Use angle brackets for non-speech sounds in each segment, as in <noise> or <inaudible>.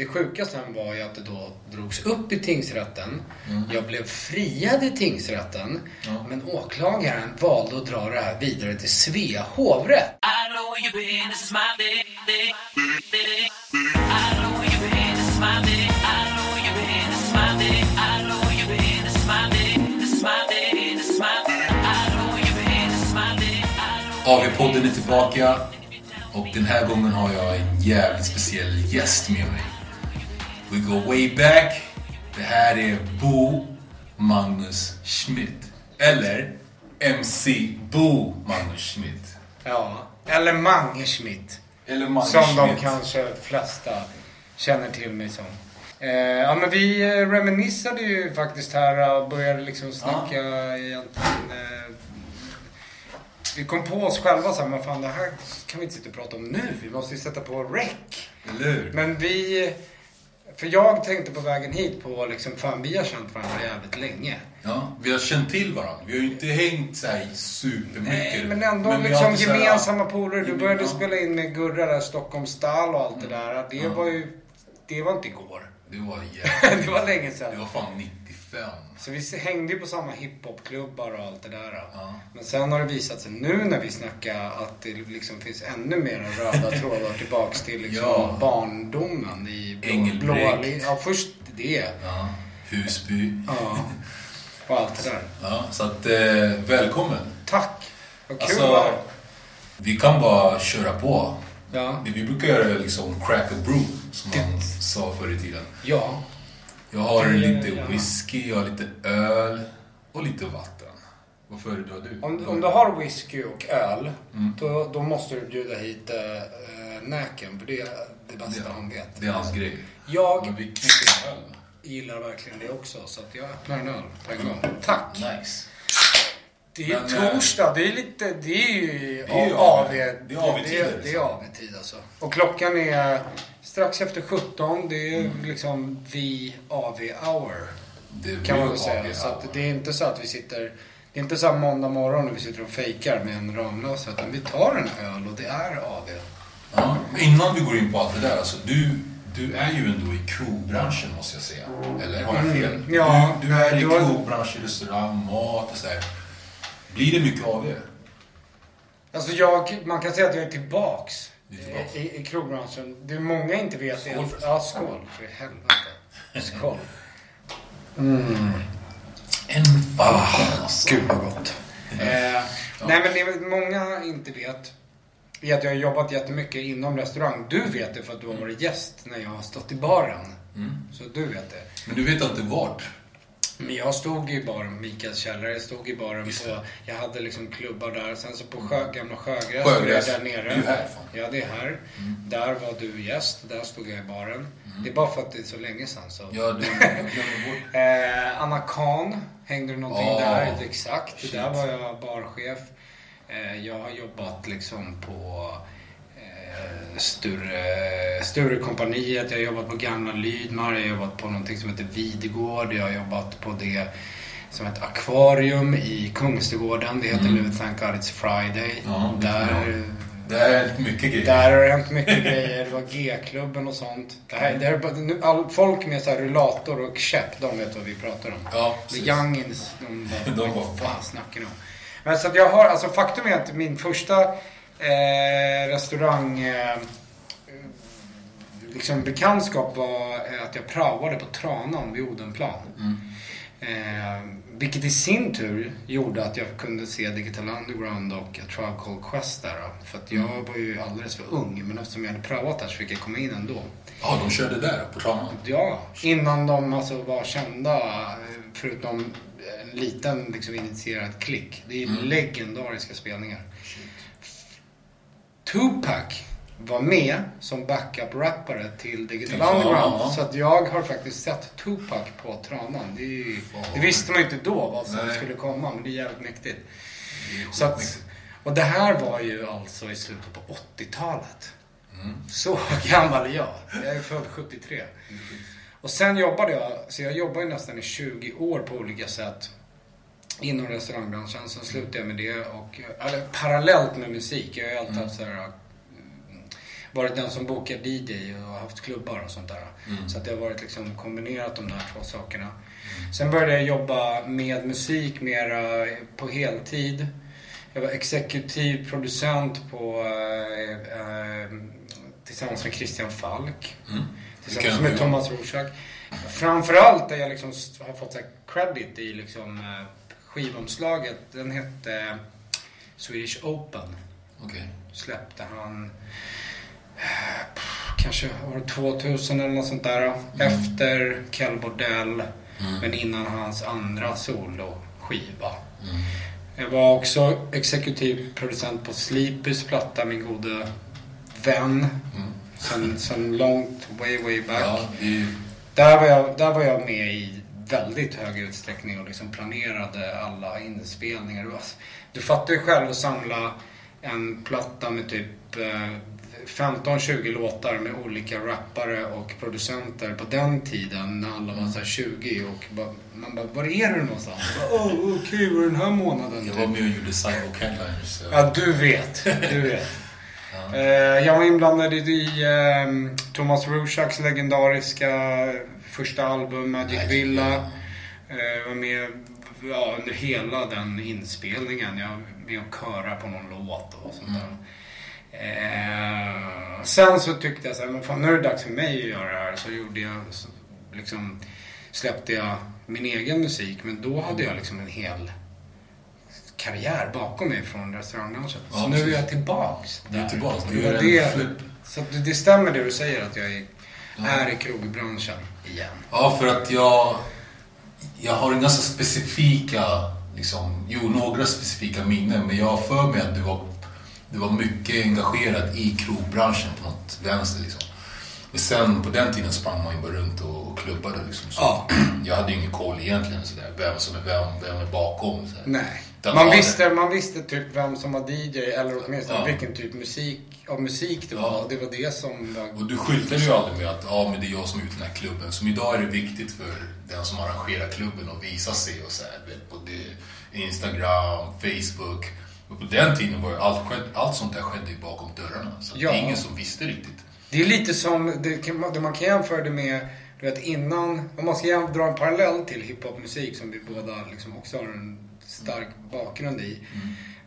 Det sjuka sen var ju att det då drogs upp i tingsrätten. Jag blev friad i tingsrätten. Men åklagaren valde att dra det här vidare till Svea hovrätt. AV-podden är tillbaka och den här gången har jag en jävligt speciell gäst med mig. We go way back. Det här är Bo Magnus Schmidt. Eller MC Bo Magnus Schmidt. Ja, eller Mange Schmidt. Eller Magnus Som de Schmidt. kanske flesta känner till mig som. Eh, ja men vi eh, reminissade ju faktiskt här och började liksom snacka egentligen. Eh, vi kom på oss själva så här, men fan det här kan vi inte sitta och prata om nu. Vi måste ju sätta på rec. Eller hur? Men vi... För jag tänkte på vägen hit på liksom, fan vi har känt varandra jävligt länge. Ja, vi har känt till varandra. Vi har ju inte hängt så här supermycket. Nej, men ändå har liksom gemensamma polare. Du började Ja. spela in med Gurra där, Stockholm Style och allt det där. Det Ja. var ju... Det var inte igår. Det var <laughs> jävligt. det var länge Det sedan. var fan 95. Så vi hängde ju på samma hiphopklubbar och allt det där. Ja. Men sen har det visat sig nu när vi snackar att det liksom finns ännu mer röda <laughs> trådar tillbaks till liksom Ja. barndomen i blå, blåa Ja, först det. Ja. Husby. Ja. Och allt det där. Ja, så att eh, välkommen. Tack! Vad kul Alltså, det var. vi kan bara köra på. Ja. Vi brukar göra liksom crack a brew, som man sa förr i tiden. Ja. Jag har Det- lite whisky, jag har lite öl och lite vatten. Vad föredrar du? Om, om du har whisky och öl, Mm. då, då måste du bjuda hit äh, Näken, för det är det bästa han vet. Det är hans grej. Jag Men vi knäcker en öl. gillar verkligen det också, så att jag öppnar en öl på en gång. Tack! Nice. Det är Men, eh, torsdag, det är lite, det är ju Det AV. AV. Det är Det, det AV-tid alltså. Och klockan är strax efter 17, det är liksom the AV-hour. Det Kan man väl säga. AV Så att hour. det är inte så att vi sitter... Det är inte så här måndag morgon när vi sitter och fejkar med en Ramlösa. Utan vi tar en öl och det är AV. Ja, innan vi går in på allt det där, alltså du, du är ju ändå i krogbranschen måste jag säga. Eller har jag fel? Mm, ja, du, du är i krogbranschen, restaurang, mat och sådär. Blir det mycket av? Alltså jag, man kan säga att jag är tillbaks. Är. I, i, krogbranschen. Det många inte vet Skål är... för- Ja, skål. För helvete. Skål. En falcon alltså. Gud vad gott. Eh, Nej men det många inte vet är att jag har jobbat jättemycket inom restaurang. Du vet det för att du har varit gäst när jag har stått i baren. Så du vet det. Men du vet inte vart? Men jag stod i baren, Mikaels källare, jag stod i baren på, jag hade liksom klubbar där. Sen så på sjö, gamla Sjögräs, Sjögräs. där nere. Det är ju här, fan. Ja, det är här. Där var du gäst, där stod jag i baren. Det är bara för att det är så länge sedan så. Ja, du, bort. Eh, Anna Kahn, hängde du någonting Ah, där? Exakt, shit. där var jag barchef. Eh, jag har jobbat liksom på eh, Sture, Sturekompaniet, jag har jobbat på Gamla Lydmar, jag har jobbat på någonting som heter Videgård, jag har jobbat på det som ett akvarium i Kungsträdgården. Det heter nu Thank God It's Friday. Mm. Ja, det är där, Det är mycket grejer. där har det hänt mycket <laughs> grejer. Det var G-klubben och sånt. Det här, det här, all, folk med så här rullator och käpp, de vet vad vi pratar om. Ja, The youngins, de bara, <laughs> De vad fan snackar ni om? Men så att jag har, alltså faktum är att min första eh, restaurang, eh, liksom bekantskap var att jag praoade på Tranan vid Odenplan. Eh, vilket i sin tur gjorde att jag kunde se Digital Underground och A Tribe Called Quest där. då. För att jag var ju alldeles för ung, men eftersom jag hade praoat där så fick jag komma in ändå. Ja, de körde där på Tranan. Ja, innan de alltså var kända, förutom en liten liksom, initierad klick. Det är legendariska spelningar. Tupac var med som backup-rappare till Digital Ja. Underground. Så att jag har faktiskt sett Tupac på Tranan. Det, ju, det visste man ju inte då vad som Nej. skulle komma, men det är jävligt mäktigt. Är Så att, och det här var ju alltså i slutet på 80-talet. Mm. Så gammal är jag. Jag är född 73. Och sen jobbade jag, så jag jobbade ju nästan i 20 år på olika sätt inom restaurangbranschen. Sen slutade jag med det och, eller parallellt med musik. Jag har ju alltid haft så här, mm, varit den som bokar DJ och haft klubbar och sånt där. Så att det har varit liksom kombinerat de där två sakerna. Sen började jag jobba med musik mera på heltid. Jag var exekutiv producent på, eh, eh, tillsammans med Christian Falk. Tillsammans Vilken- med Thomas Rorschach. Framförallt där jag liksom har fått så credit i liksom eh, skivomslaget. Den hette Swedish Open. Okej. Släppte han kanske år 2000 eller något sånt där. Efter Kel Bordell. Men innan hans andra soloskiva. Jag var också exekutiv producent på Sleepys platta, min gode vän. Sen, sen långt, way, way back. Ja, det. Där var, jag, där var jag med i väldigt hög utsträckning och liksom planerade alla inspelningar. Du, du fattar ju själv att samla en platta med typ eh, 15-20 låtar med olika rappare och producenter på den tiden när alla var så här 20 och bara, man bara, var är du någonstans? Åh, oh, okej, var den här månaden? Jag typ. var med och gjorde Sidewalk Headliners. Ja, du vet. Du vet. <laughs> Eh, jag var inblandad i eh, Thomas Rushaks legendariska första album Magic, Villa. Villa. Eh, var med ja, under hela den inspelningen. Jag var med och köra på någon låt och sånt där. Eh, sen så tyckte jag så här, men fan nu är det dags för mig att göra det här. Så gjorde jag, så, liksom, släppte jag min egen musik. Men då hade jag liksom en hel karriär bakom mig från restaurangbranschen. Ja, så nu är jag tillbaks. Du är där. tillbaks. Du en det, flip. så det stämmer det du säger att jag är, är i krogbranschen igen. Ja, för att jag... Jag har en ganska specifika, liksom, jo några specifika minnen, men jag har för mig att du var, du var mycket engagerad i krogbranschen på något vänster liksom. Men sen på den tiden sprang man ju bara runt och, och klubbade liksom. Så Ja. <clears throat> Jag hade ju ingen koll egentligen sådär, vem som är vem, vem är bakom. Så här. Nej. Man visste, man visste typ vem som var DJ eller åtminstone Ja. vilken typ musik, av musik det Ja. var. Det var det som var... Och du skyltade ju aldrig med att ja, men det är jag som är ute i den här klubben. Som idag är det viktigt för den som arrangerar klubben att visa sig och så här, vet, på det, Instagram, Facebook. Men på den tiden var allt, allt sånt där skedde bakom dörrarna. Så Ja. det är ingen som visste riktigt. Det är lite som, det man- kan jämföra det med, du vet innan, om man ska dra en parallell till hiphopmusik som vi båda liksom också har en stark bakgrund i.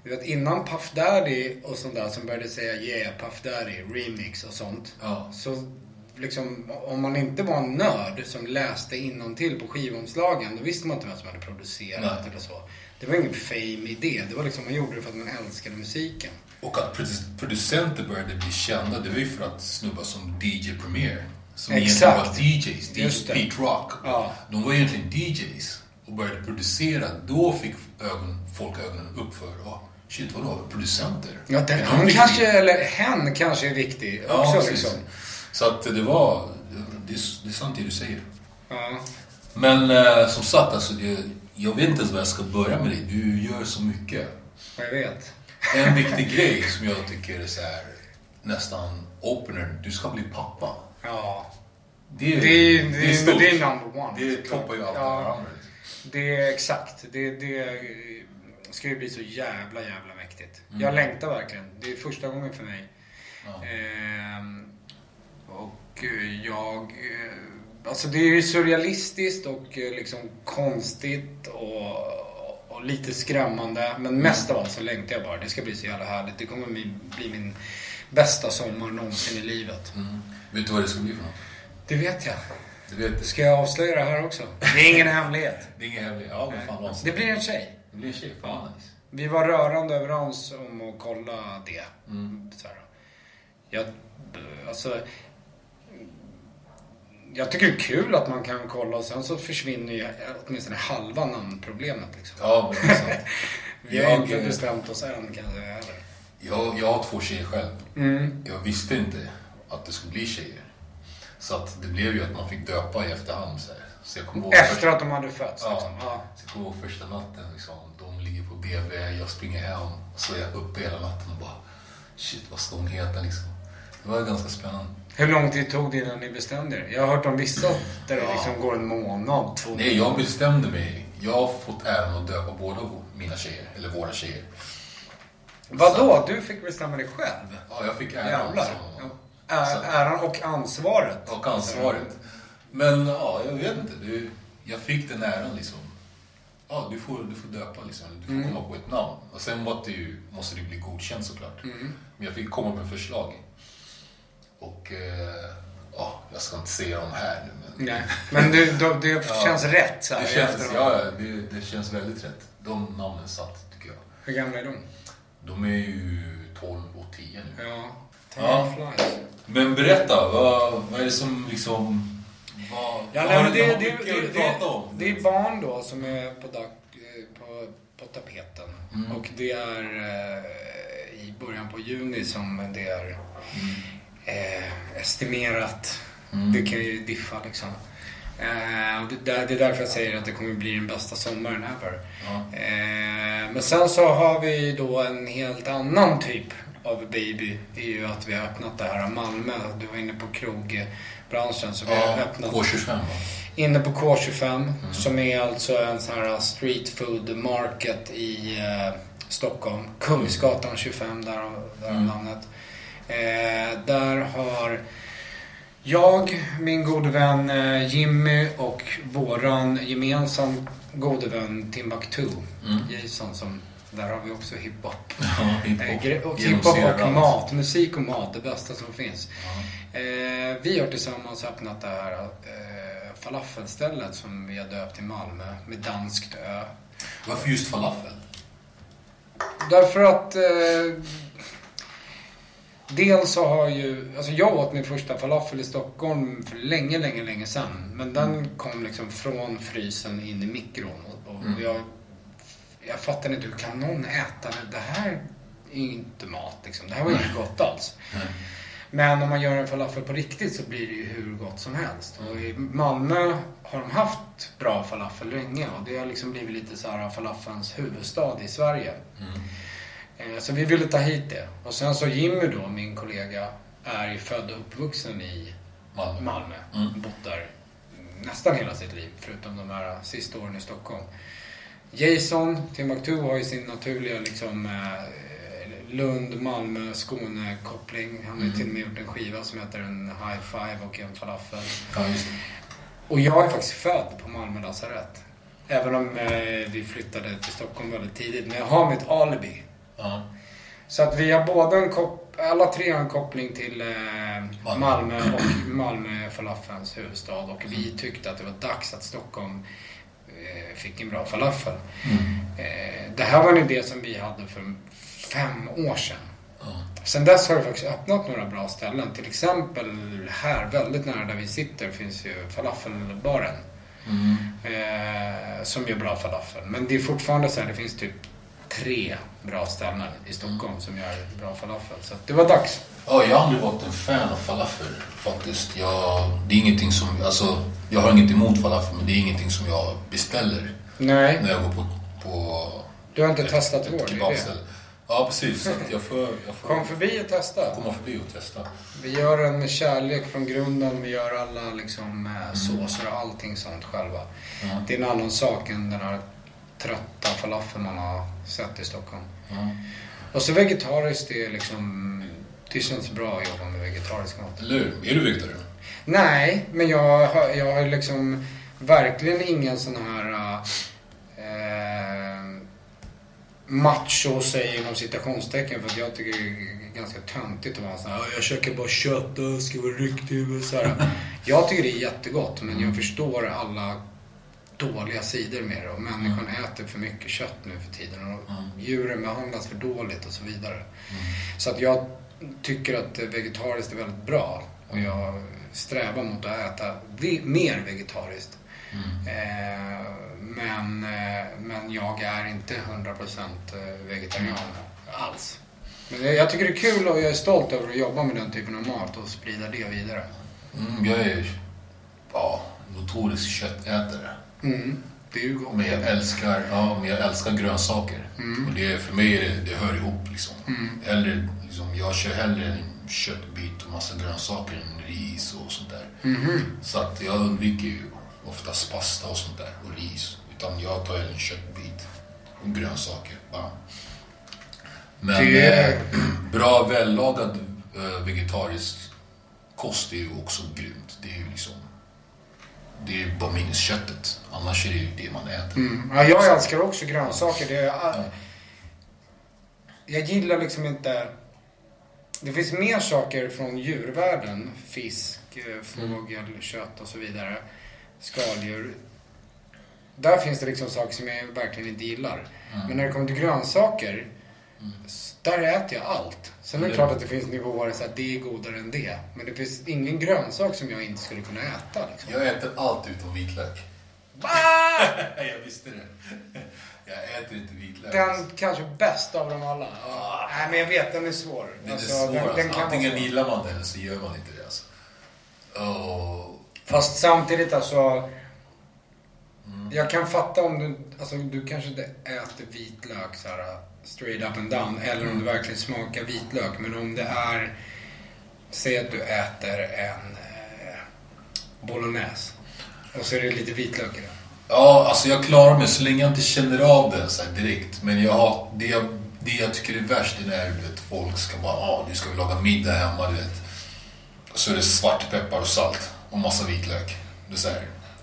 Du vet innan Puff Daddy och sånt där som började säga yeah, Puff Daddy, remix och sånt. Ja. Så liksom, om man inte var en nörd som läste till på skivomslagen, då visste man inte vem som hade producerat Nej. eller så. Det var ingen fame i det. Det var liksom, man gjorde det för att man älskade musiken. Och att produ- producenter började bli kända, det var ju för att snubbar som DJ Premier, som egentligen var DJs, DJ. Pete Rock. Ja. De var egentligen DJs och började producera. Då fick ögon, folk ögonen upp för, oh, shit vadå, producenter? Ja, den, De han kanske, eller hen kanske är viktig Ja, också precis. liksom. Så att det var, det är, det är sant det du säger. Ja. Men eh, som sagt, alltså, det, jag vet inte ens var jag ska börja med dig. Du gör så mycket. Jag vet. En <laughs> viktig grej som jag tycker är så här, nästan opener, du ska bli pappa. Ja. Det är, Det är, det är, stort. det är number one. Det toppar ju allt det ja, andra. Det är exakt. Det, det ska ju bli så jävla, jävla mäktigt. Mm. Jag längtar verkligen. Det är första gången för mig. Ehm, och eh, jag... eh, Alltså det är ju surrealistiskt och eh, liksom konstigt och, och lite skrämmande. Men mest av allt så längtar jag bara. Det ska bli så jävla härligt. Det kommer bli, bli min, bästa sommar någonsin i livet. Mm. Vet du vad det ska bli för något? Det vet jag. Du vet, Ska jag avslöja det här också? Det är ingen hemlighet. det är ingen hemlighet. Ja, men fan Det blir en tjej. Det blir tjej. Fan nice. Vi var rörande överens om att kolla det. Mm. Så här. Jag, alltså, jag tycker det är kul att man kan kolla och sen så försvinner ju åtminstone halva namnproblemet. Liksom. Ja, men <laughs> Vi har jag, inte bestämt oss än kan jag säga heller. jag, jag har två tjejer själv. Mm. Jag visste inte att det skulle bli tjejer. Så att det blev ju att man fick döpa i efterhand. Så, här. Så jag kommer ihåg Efter att de hade fötts. Ja. Liksom. Ja. Så jag kommer ihåg första natten. Liksom, de ligger på BB, jag springer hem. Så är jag uppe hela natten och bara Shit, vad ska hon heta liksom? Det var ganska spännande. Hur lång tid tog det innan ni bestämde er? Jag har hört om vissa där det Ja. liksom går en månad, två Nej, jag bestämde mig. Jag har fått äran att döpa båda mina tjejer, eller våra tjejer. Vadå? Du fick bestämma dig själv? Ja, jag fick äran. Jävlar. liksom. Så- Äran och ansvaret. Och ansvaret. Men ja, jag vet inte. Du, jag fick den äran liksom. Ja, du får, du får döpa liksom. Du får komma på ett namn. Och sen var det ju, måste det bli godkänt såklart. Men jag fick komma med förslag. Och eh, ja, jag ska inte säga dem här nu. Men Nej. Men du, då, det <laughs> känns rätt så här det, känns, ja, ja, det, det känns väldigt rätt. De namnen satt, tycker jag. Hur gamla är de? De är ju 12 och 10 nu. Ja. Ja. Men berätta, vad, vad är det som liksom... Vad, Ja, vad det, det, det, det, det är barn då som är på, dag, eh, på, på tapeten. Mm. Och det är eh, i början på juni som det är Mm. eh, estimerat. Det kan ju diffa liksom. Eh, och det, det är därför jag säger att det kommer bli den bästa sommaren ever. Ja. Eh, men sen så har vi då en helt annan typ av baby. Det är ju att vi har öppnat det här Malmö. Du var inne på krogbranschen. Så vi har Ja, öppnat K25 va? inne på K25 Mm. som är alltså en sån här street food market i eh, Stockholm. Kungsgatan 25, där, där Mm. namnet. Eh, där har jag, min gode vän eh, Jimmy och våran gemensam gode vän Timbuktu, Mm. Jason, som där har vi också hiphop. Ja, Eh, hiphop. Genomsyrar hiphop och mat, musik och mat, det bästa som finns. Ja. Eh, vi har tillsammans öppnat det här eh, falafelstället som vi har döpt till Malmö med danskt ö. Varför just falafel? Därför att eh, dels så har ju, alltså jag åt min första falafel i Stockholm för länge, länge, länge sedan. Men den kom liksom från frysen in i mikron och, och jag, jag fattar inte, hur kan någon äta det? Det här är ju inte mat liksom. Det här var ju inte gott alls. Nej. Men om man gör en falafel på riktigt så blir det ju hur gott som helst. Och i Malmö har de haft bra falafel länge och det har liksom blivit lite så här falafelns huvudstad i Sverige. Eh, Så vi ville ta hit det. Och sen så Jimmy då, min kollega, är ju född och uppvuxen i Malmö. Malmö. Mm. Bott där nästan hela sitt liv, förutom de här sista åren i Stockholm. Jason Timbuktu har ju sin naturliga liksom eh, Lund, Malmö, Skåne-koppling. Han har ju till och med gjort en skiva som heter en High Five och en falafel. Ja. Och jag är faktiskt född på Malmö lasarett. Även om eh, vi flyttade till Stockholm väldigt tidigt. Men jag har mitt alibi. Ja. Så att vi har båda en kop- alla tre har en koppling till eh, Malmö. Malmö och <clears throat> Malmö falafelns huvudstad. Och vi tyckte att det var dags att Stockholm eh, fick en bra falafel. Eh, det här var en idé som vi hade för fem år sedan. Ja. Sen dess har det faktiskt öppnat några bra ställen. Till exempel här, väldigt nära där vi sitter, finns ju falafelbaren. Mm. Eh, som gör bra falafel. Men det är fortfarande så här, det finns typ tre bra ställen i Stockholm som gör bra falafel. Så det var dags. Ja, jag har aldrig varit en fan av falafel faktiskt. Jag, det är ingenting som, alltså, jag har inget emot falafel men det är ingenting som jag beställer Nej, när jag går på, på du har inte ett, testat ett vår, kebabställe. det. Ja, precis. Så att jag får, jag får Kom förbi och testa. komma förbi och testa. Vi gör med kärlek från grunden. Vi gör alla liksom, eh, såser och allting sånt själva. Ja. Det är en annan sak än den här trötta falafeln man har sett i Stockholm. Ja. Och så vegetariskt, det är liksom... Det känns bra att jobba med vegetarisk mat. Eller? Är du vegetarian? Nej, men jag har, jag har liksom verkligen ingen sån här... eh, macho säger inom citationstecken för att jag tycker det är ganska töntigt att vara såhär, "Ja, jag käkar bara kött och ska vara riktig så här. <laughs> Jag tycker det är jättegott men jag förstår alla dåliga sidor med det och människan äter för mycket kött nu för tiden och djuren behandlas för dåligt och så vidare. Så att jag tycker att vegetariskt är väldigt bra och jag strävar mot att äta mer vegetariskt. Eh, men, eh, men jag är inte 100% vegetarian alls. Men jag tycker det är kul och jag är stolt över att jobba med den typen av mat och sprida det vidare. Mm, jag är ja, notorisk köttätare. Mm. Det är ju gott. Men jag älskar, ja, men jag älskar grönsaker. Och det, för mig är det, det hör ihop liksom. Hellre, liksom. Jag kör hellre en köttbit och massa grönsaker än ris och sånt där. Så att jag undviker ju oftast pasta och sånt där och ris. Utan jag tar en köttbit och grönsaker. Bara. Men Det- eh, <clears throat> bra vällagad eh, vegetarisk kost är ju också grymt. Det är ju liksom det är bara minus köttet. Annars är det ju det man äter. Mm. Ja, jag älskar också grönsaker. Det är, jag gillar liksom inte... Det finns mer saker från djurvärlden. Fisk, eh, fågel, kött och så vidare. Skaldjur. Där finns det liksom saker som jag verkligen inte gillar. Men när det kommer till grönsaker, s- där äter jag allt. Sen är det Mm. klart att det finns nivåer så att det är godare än det. Men det finns ingen grönsak som jag inte skulle kunna äta. Liksom. Jag äter allt utom vitlök. <laughs> jag visste det. <laughs> Jag äter inte vitlök. Den kanske bästa av dem alla. Ja. Nej, men jag vet, den är svår. det är Alltså, den, Alltså, den kan vara Antingen svår. gillar man det eller så gör man inte det. Alltså. Åh. Fast samtidigt alltså. Mm. Jag kan fatta om du, alltså du kanske inte äter vitlök så här straight up and down. Eller Mm. om du verkligen smakar vitlök. Men om det är, säg att du äter en eh, bolognese. Och så är det lite vitlök i den. Ja, alltså jag klarar mig så länge jag inte känner av det så direkt. Men jag har, det, jag, det jag tycker är värst är när du vet, folk ska bara ah, nu ska vi laga middag hemma, du vet. Och så är det svartpeppar och salt och massa vitlök.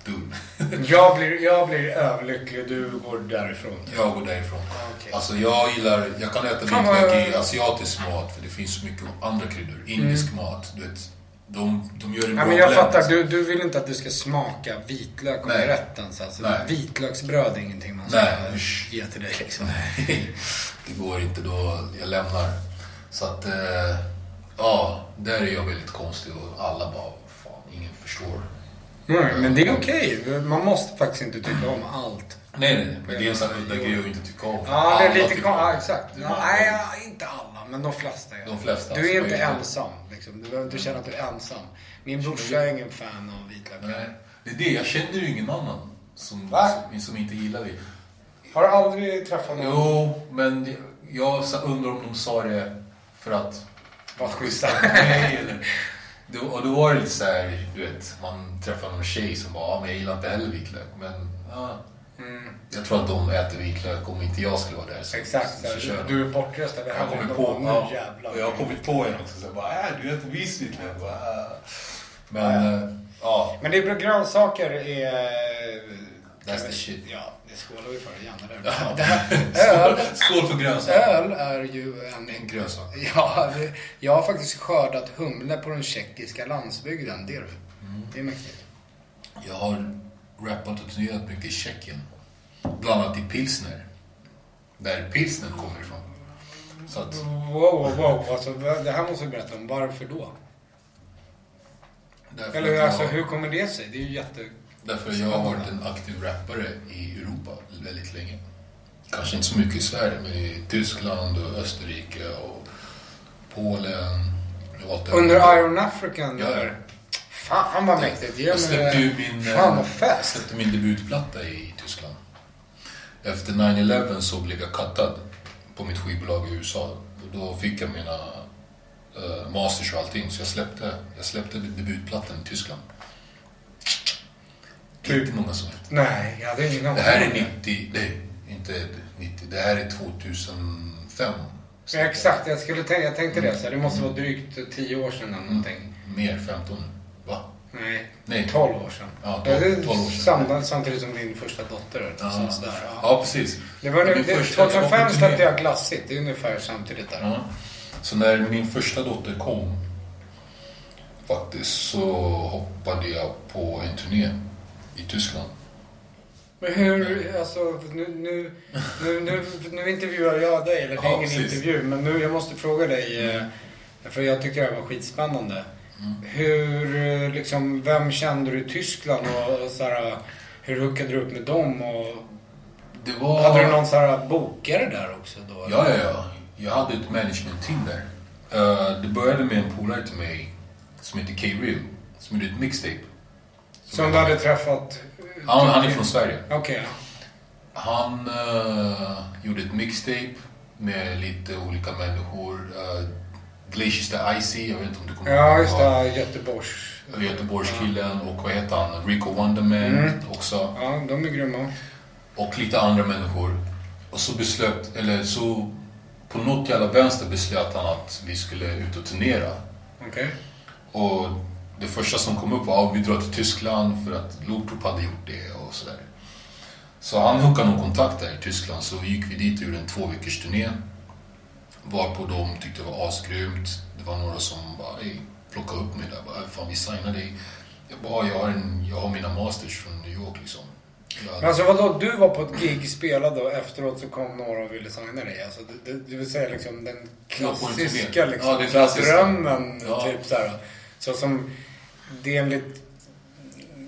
Du. <laughs> Jag blir, jag blir överlycklig och du går därifrån. Jag går därifrån. Okej. Alltså jag gillar, jag kan äta vitlök i asiatisk mat för det finns så mycket andra kryddor. Indisk mat, du vet. De, de gör en Mm. Ja, men jag blend. fattar, du, du vill inte att det ska smaka vitlök om Nej. rätten. Så alltså, Nej. Vitlöksbröd är ingenting man ska Nej, ge till dig liksom. <laughs> det går inte då, jag lämnar. Så att, eh, ja, där är jag väldigt konstig och alla bara, ingen förstår. Nej, men det är okej. Man måste faktiskt inte tycka om allt. Nej, nej, men det är en sån udda grej att inte tycka om. Ja, det är lite tycker Ja, exakt. Ja, nej, inte alla, men de flesta. Ja. De flesta, Du är inte är ensam. Liksom. Du behöver inte känna att du är ensam. Min brorsa är ingen fan av vitlök. Nej, det är det. Jag känner ju ingen annan som, som, som inte gillar det. Har du aldrig träffat någon? Jo, men jag undrar om de sa det för att... Var schyssta. Nej, eller... <laughs> Och då var det lite så här, du vet, man träffar någon tjej som bara, ja, men jag gillar inte heller vitlök. Men, ja. Jag tror att de äter vitlök om inte jag skulle vara där. Så, Exakt. så, så kör de. du är bortröstad. Jag har kommit på, ja, jävlar. jag har kommit på en också. Så jag bara, äh, du äter visst vitlök. Äh. Men, äh, ja. Men det är bra, grönsaker är... That's the shit. Ja, det skålar vi för gärna där. Ja. Det här, <laughs> öl, Skål för grönsaker. öl är ju en... En grönsak. Ja, det, jag har faktiskt skördat humle på den tjeckiska landsbygden. Det är du. Mm. Det är mäktigt. Jag har rappat och turnerat mycket i Tjeckien. Bland annat i Pilsner. Där pilsner kommer ifrån. Så att, Wow, wow. Alltså, det här måste du berätta om. Varför då? därför, Eller alltså, jag, hur kommer det sig? Det är ju jätte... därför jag har varit en aktiv rappare i Europa väldigt länge. Kanske inte så mycket i Sverige, men i Tyskland och Österrike och Polen. Under Iron African, Ja. eller? Fan vad mäktigt. Ge Jag släppte ju min, Fan vad jag fest. släppte min debutplatta i Tyskland. Efter 9-11 så blev jag kattad på mitt skivbolag i USA. Och då fick jag mina uh, masters och allting. Så jag släppte, jag släppte debutplattan i Tyskland. Det är inte många som vet. Nej, jag hade ingen aning. Det här är 90, nej, inte 90. Det här är 2005. Ja, exakt, jag, skulle tänka, jag tänkte det. Så det måste vara drygt 10 år sedan eller någonting. Mer, 15. Va? Nej, Nej. 12 år sedan. Ja, Det är 12, 12 år sedan. Samtidigt, som din första dotter. Ja, ja. ja precis. Det var det, första- 2005 jag släppte jag Glassigt. Det är ungefär samtidigt där. Ja. Så när min första dotter kom faktiskt så hoppade jag på en turné i Tyskland. Men hur, alltså nu, nu, nu, nu, nu intervjuar jag dig, eller det är Ja, ingen precis. intervju, men nu, jag måste fråga dig, eh, för jag tyckte det här var skitspännande. Mm. Hur, eh, liksom, vem kände du i Tyskland och, och så här, hur hookade du upp med dem? Och, Det var... Hade du någon så här bokare där också då? Ja, ja, ja. Jag hade ett management team där. Eh, det började med en polare till mig som heter K-Real, som gjorde ett mixtape. Som du hade träffat? Han, han är från Sverige. Okej. Han eh, gjorde ett mixtape med lite olika människor. Uh, Glaciers the Icy, jag vet inte om du kommer Ja, ihåg just honom. det. Göteborgs... Göteborgskillen och vad heter han? Rico Wonderman Mm. också. Ja, de är grymma. Och lite andra människor. Och så beslöt, eller så på något jävla vänster beslöt han att vi skulle ut och turnera. Okej. Och det första som kom upp var att vi drar till Tyskland för att Looptroop hade gjort det och sådär. Så han hookade någon kontakt där i Tyskland så gick vi dit och gjorde en två veckors turné. Varpå de tyckte det var asgrymt. Det var några som bara, ey, plocka upp mig där. Bara, fan vi signar dig. Jag bara, jag har, en, jag har mina masters från New York liksom. Men alltså vadå, du var på ett gig, spelade och efteråt så kom några och ville signa dig? Alltså, det, det, vill säga liksom den klassiska liksom, Ja, klassiska. drömmen. Ja. Typ så här. Så som det är enligt...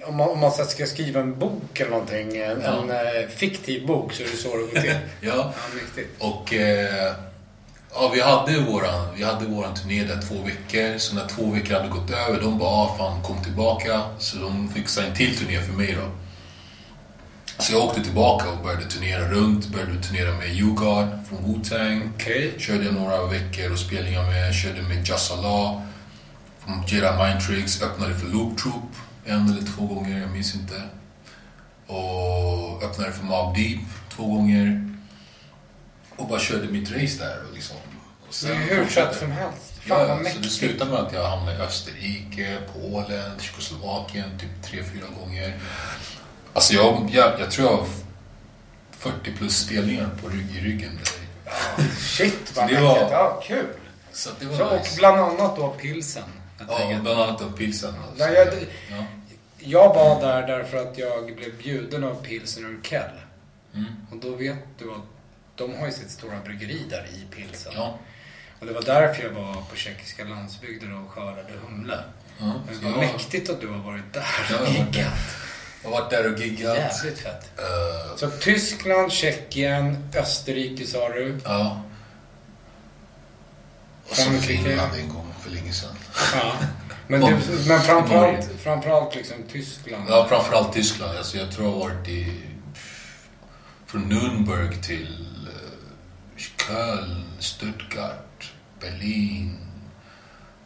Om man, om man ska skriva en bok eller någonting, en, Ja. en eh, fiktiv bok, så är det så det går till. <laughs> ja, ja, riktigt. Och eh, ja, vi hade våran, vi hade våran turné där två veckor. Så när två veckor hade gått över, de bara ah, fan kom tillbaka. Så de fixade en till turné för mig då. Så jag åkte tillbaka och började turnera runt. Började turnera med U-God från Wu-Tang. Okej. Körde några veckor och spelningar med. Körde med Just Allah Jedi Mind Tricks. Öppnade för Loop Troop en eller två gånger, jag minns inte. Och öppnade för Mob Deep två gånger. Och bara körde mitt race där. Och liksom. Och Det är hur fortsatte. fett som helst. Fan Ja, vad så det mäktigt. slutade med att jag hamnade i Österrike, Polen, Tjeckoslovakien typ tre, fyra gånger. Alltså jag, jag, jag tror jag har 40 plus spelningar på rygg, i ryggen. Shit vad mäktigt. var- Ja, kul. Så Så, och nice. bland annat då pilsen. Ja, bland annat av pilsen. Alltså. Nej, jag, ja. jag var där därför att jag blev bjuden av pilsen ur Kell. Mm. Och då vet du att de har ju sitt stora bryggeri där i pilsen. Ja. Och det var därför jag var på tjeckiska landsbygden och skördade humle. Ja, Men vad mäktigt att du har varit där och giggat. Jag har varit där och giggat. Jävligt fett. Eh, Så Tyskland, Tjeckien, Österrike sa du. ja. Och så Frankrike. Finland en gång för länge sedan. Ja. Men, du, <laughs> men framförallt, framförallt liksom Tyskland. Ja, framförallt Tyskland. Alltså, jag tror jag har varit i... Från Nürnberg till eh, Köln, Stuttgart, Berlin.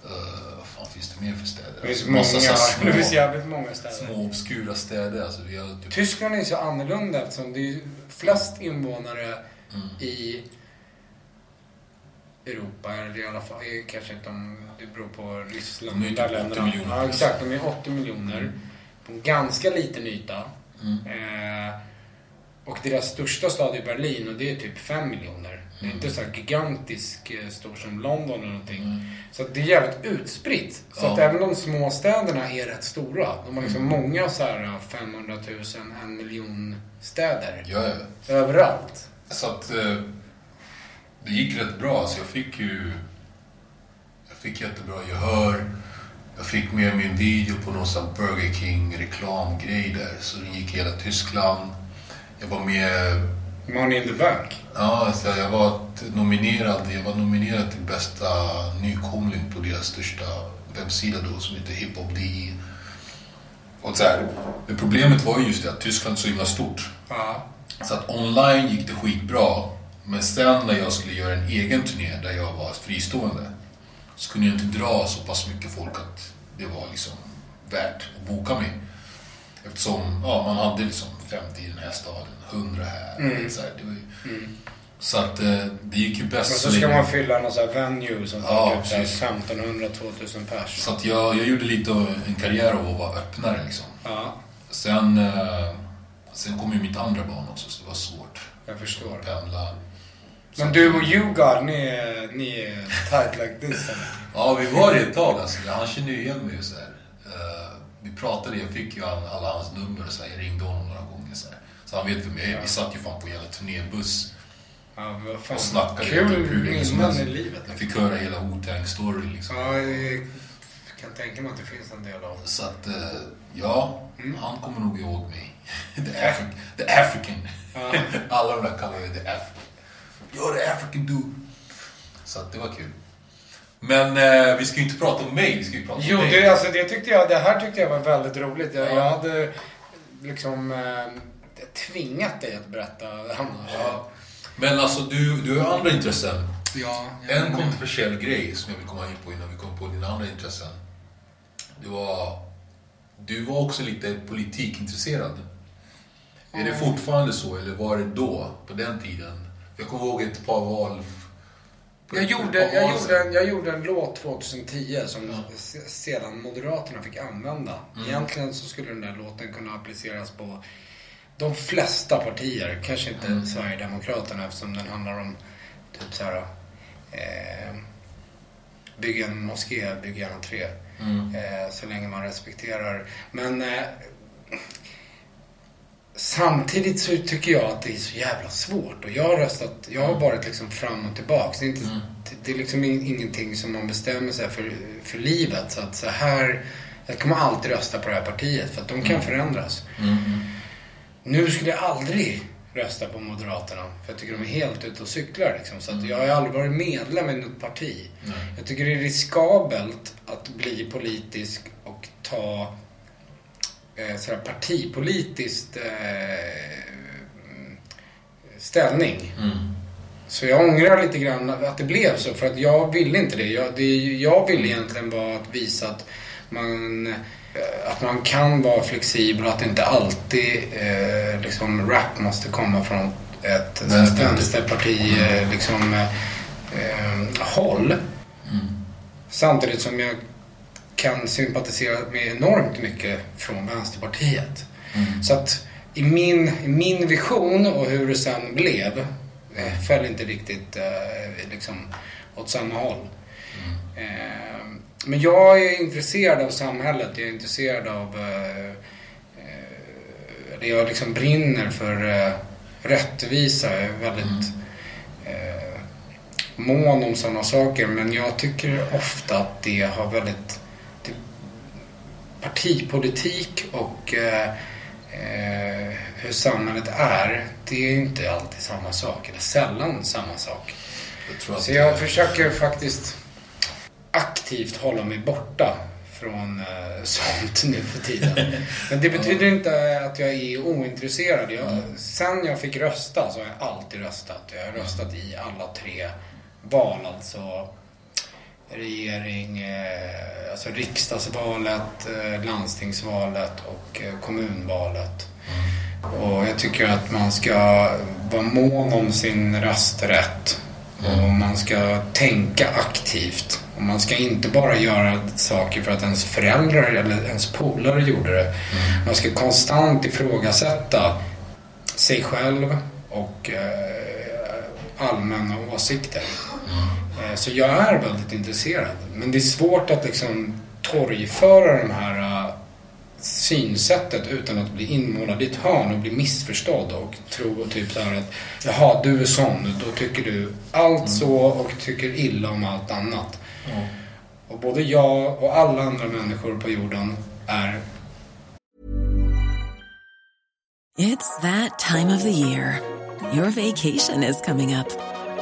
Uh, vad fan finns det mer för städer? Det finns Alltså, många, här det finns små, jävligt många städer. små obskura städer. Alltså, vi har typ, Tyskland är så annorlunda eftersom det är flest invånare Mm. i Europa, eller i alla fall, kanske inte om det beror på Ryssland. De är typ där 80 länderna. miljoner Ja, exakt. De är 80 miljoner. På en ganska liten yta. Mm. Eh, och deras största stad är Berlin och det är typ 5 miljoner. Det är inte så här gigantisk eh, stor som London eller någonting. Så att det är jävligt utspritt. Så Mm. Ja. att även de små städerna är rätt stora. De har liksom många så här 500 000, en miljon städer. ja, ja. Överallt. Så att eh, det gick rätt bra. Alltså jag fick ju... Jag fick jättebra gehör. Jag fick med min video på någon sån Burger King reklamgrej där. Så den gick i hela Tyskland. Jag var med... Money in the bank. Ja, alltså jag var nominerad. Jag var nominerad till bästa nykomling på deras största webbsida då som heter hiphop.de. Och så här, men problemet var ju just det att Tyskland är så himla stort. Ja. Så att online gick det skitbra. Men sen när jag skulle göra en egen turné där jag var fristående så kunde jag inte dra så pass mycket folk att det var liksom värt att boka mig. Eftersom ja, man hade liksom 50 i den här staden, 100 här. Så här det var ju, Så att eh, det gick ju Men bäst så ska man fylla någon sån här venue som Ja, tar typ så här precis. 1500-2000 pers. Så att jag, jag gjorde lite av en karriär av att vara öppnare liksom. Ja, Sen, eh, sen kom ju mitt andra barn också så det var svårt. jag förstår. Pendla. Men du och Hugo, ni är, ni är tight like this eller? Ja, vi var det ett tag alltså. Han kände ju igen mig och så här. Eh, vi pratade, jag fick ju all- alla hans nummer och så här. Jag ringde honom några gånger så här. Så han vet vem jag är. Vi satt ju fan på en jävla turnébuss Ja, och snackade Kul typ hur länge som helst. i livet. Jag fick höra hela Wu-Tang-story liksom. Ja, jag kan tänka mig att det finns en del av Så att, eh, ja, Mm. han kommer nog ihåg mig. <laughs> The, Afri- the African. <laughs> Alla de där kallar mig The African. You're the African dude. Så att det var kul. Men eh, vi ska ju inte prata om mig, vi ska ju prata Jo, om dig. det, alltså, det, tyckte jag, det här tyckte jag var väldigt roligt. Jag, jag hade liksom eh, tvingat dig att berätta annars. Ja. Men alltså du, du har andra intressen. Ja, En kontroversiell grej som jag vill komma in på innan vi kommer på dina andra intressen. Det var... Du var också lite politikintresserad. Är det fortfarande så, eller var det då, på den tiden? Jag kommer ihåg ett par val... Jag gjorde, jag, gjorde, en- jag gjorde en låt 2010 som se- sedan Moderaterna fick använda. Egentligen så skulle den där låten kunna appliceras på de flesta partier. Kanske inte Sverigedemokraterna eftersom den handlar om typ så här... Eh, bygga en moské, bygga gärna tre. Eh, så länge man respekterar. Men eh, Samtidigt så tycker jag att det är så jävla svårt. Och jag har röstat, jag har varit liksom fram och tillbaks. Det är, inte, det- det är liksom in- ingenting som man bestämmer sig för, för livet. Så att så här, jag kommer alltid rösta på det här partiet för att de kan förändras. Nu skulle jag aldrig rösta på Moderaterna. För jag tycker de är helt ute och cyklar liksom. Så jag har aldrig varit medlem i något parti. Jag tycker det är riskabelt att bli politisk och ta eh, sådär partipolitiskt eh, ställning. Så jag ångrar lite grann att det blev så. För att jag ville inte det. Jag, det jag ville egentligen var att visa att man, eh, att man kan vara flexibel och att inte alltid eh, liksom, rap måste komma från ett Vänster. vänsterparti eh, liksom, eh, eh, håll. Samtidigt som jag kan sympatisera med enormt mycket från Vänsterpartiet. Så att i min, i min vision och hur det sen blev eh, föll inte riktigt eh, liksom, åt samma håll. Eh, men jag är intresserad av samhället. Jag är intresserad av... Eh, eh, jag liksom brinner för eh, rättvisa. Jag är väldigt eh, mån om sådana saker. Men jag tycker ofta att det har väldigt... Partipolitik och eh, eh, hur samhället är, det är inte alltid samma sak. Eller sällan samma sak. Jag Så jag eh, försöker faktiskt aktivt hålla mig borta från eh, sånt nu för tiden. <laughs> Men det betyder inte att jag är ointresserad. Jag, sen jag fick rösta så har jag alltid röstat. Jag har röstat i alla tre val. Alltså regering, eh, alltså riksdagsvalet, eh, landstingsvalet och eh, kommunvalet. Och jag tycker att man ska vara mån om sin rösträtt. Och man ska tänka aktivt. Och man ska inte bara göra saker för att ens föräldrar eller ens polare gjorde det. Man ska konstant ifrågasätta sig själv och eh, allmänna åsikter. Eh, Så jag är väldigt intresserad. Men det är svårt att liksom torgföra de här eh, synsättet utan att bli inmålad i ett hörn och bli missförstådd och tro typ så här att jaha, du är sån, då tycker du allt så och tycker illa om allt annat. Och både jag och alla andra människor på jorden är It's that time of the year. Your vacation is coming up.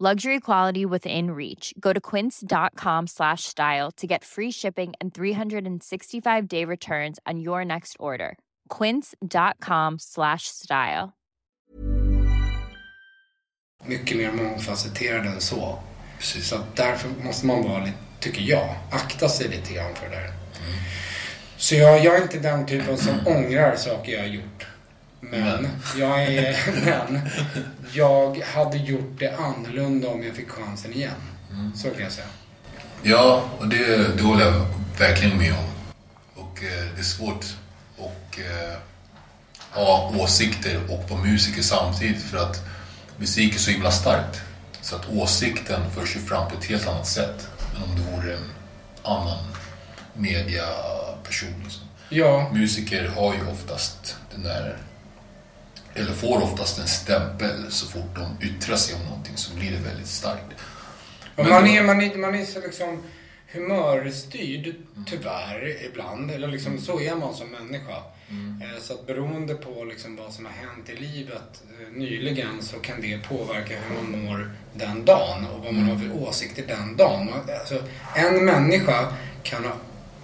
Luxury quality within reach. Go to quince.com slash style to get free shipping and 365 day returns on your next order. Quince.com slash style. mycket mer mångfacetterad än så. Precis. Så därför måste man vara lite, tycker jag, akta sig lite grann för det där. Så jag, jag är inte den typen som ångrar saker jag har gjort. Men. Jag, är, <laughs> men jag hade gjort det annorlunda om jag fick chansen igen. Så kan jag säga. Ja, och det, det håller jag verkligen med om. Och eh, det är svårt att eh, ha åsikter och vara musiker samtidigt för att musik är så himla starkt. Så att åsikten förs ju fram på ett helt annat sätt än om det vore en annan mediaperson. Liksom. Ja, Musiker har ju oftast den där, eller får oftast en stämpel så fort de yttrar sig om någonting så blir det väldigt starkt. Men man, är, man, är, man är så liksom humörstyrd tyvärr ibland. Eller liksom så är man som människa. Eh, Så att beroende på liksom vad som har hänt i livet eh, nyligen så kan det påverka hur man mår den dagen och vad man har för åsikter den dagen. Alltså, en människa kan ha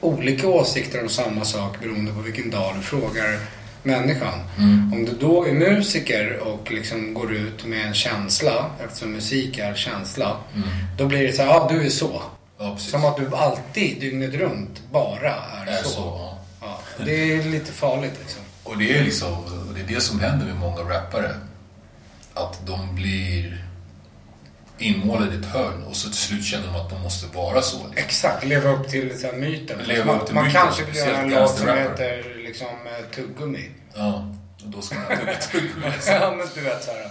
olika åsikter om samma sak beroende på vilken dag du frågar människan. Om du då är musiker och liksom går ut med en känsla, eftersom musik är känsla, då blir det så här, ja du är så. Ja. Som att du alltid, dygnet runt, bara är, Är så. så, ja. Ja, det är lite farligt liksom. Och det är liksom, det är det som händer med många rappare. Att de blir inmålade i ett hörn och så till slut känner de att de måste vara så. Liksom. Exakt, leva upp till så här, myten. Leva man upp till man myten, kanske vill göra en låt som heter liksom eh, Tuggummi. Ja, och då ska man <laughs> tugga tuggummi. ja, men du vet så här.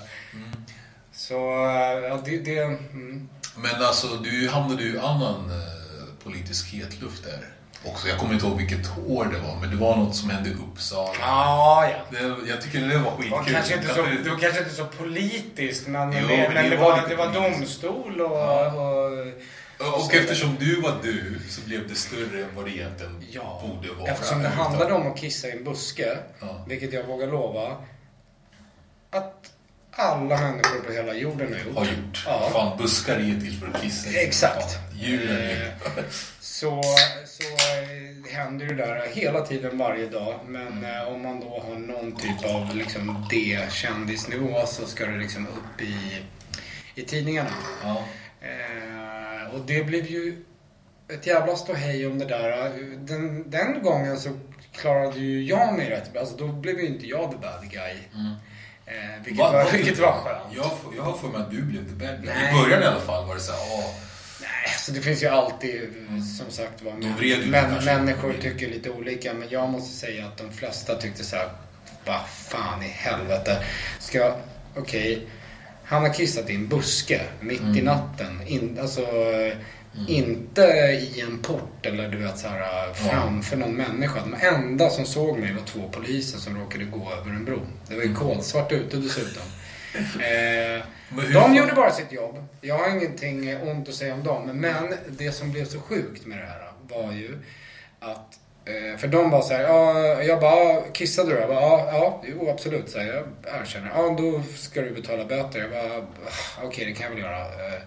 Så, eh, ja det... det mm. Men alltså, du hamnade ju i annan eh, politisk hetluft där. Också, jag kommer inte ihåg vilket år det var, men det var något som hände i Uppsala. Ja, ja. Det, jag tycker det var Det var skitkul. kanske inte så, det var kanske inte så politiskt, men, Jo, det, men men det det, var var, det var domstol och... och Och eftersom du var du så blev det större än vad det egentligen Ja, borde vara. eftersom det handlade om att kissa i en buske, Ja. vilket jag vågar lova, att alla människor på hela jorden har gjort. Har gjort. Ja. Fan, buskar är till för att kissa. Exakt. Fan, Djuren är... Eh, Så, så eh, händer ju det där hela tiden varje dag. Men eh, om man då har någon typ av liksom D-kändisnivå så ska det liksom upp i, i tidningarna. Ja. Eh, och det blev ju ett jävla ståhej om det där. Den, den gången så klarade ju jag mig rätt bra. Alltså då blev ju inte jag the bad guy. Eh, vilket, Va- var, vilket var skönt. Jag, har för mig att du blev the bad guy. Nej. I början i alla fall var det så här, åh, Nej, så det finns ju alltid som sagt var men, kanske. människor tycker lite olika. Men jag måste säga att de flesta tyckte så här, vad fan i helvete. Ska, okej, han har kissat i en buske mitt Mm. i natten. In, alltså, inte i en port eller du vet så här framför någon människa. De enda som såg mig var två poliser som råkade gå över en bro. Det var ju kolsvart ute dessutom. Eh, de gjorde bara sitt jobb. Jag har ingenting ont att säga om dem. Men det som blev så sjukt med det här var ju att eh, för de var så här, ja, jag bara, kissade du? Jag bara, ja, ja, jo absolut, så här, jag erkänner. Ja, då ska du betala böter. Jag bara, "Ah, okej det kan jag väl göra. Eh,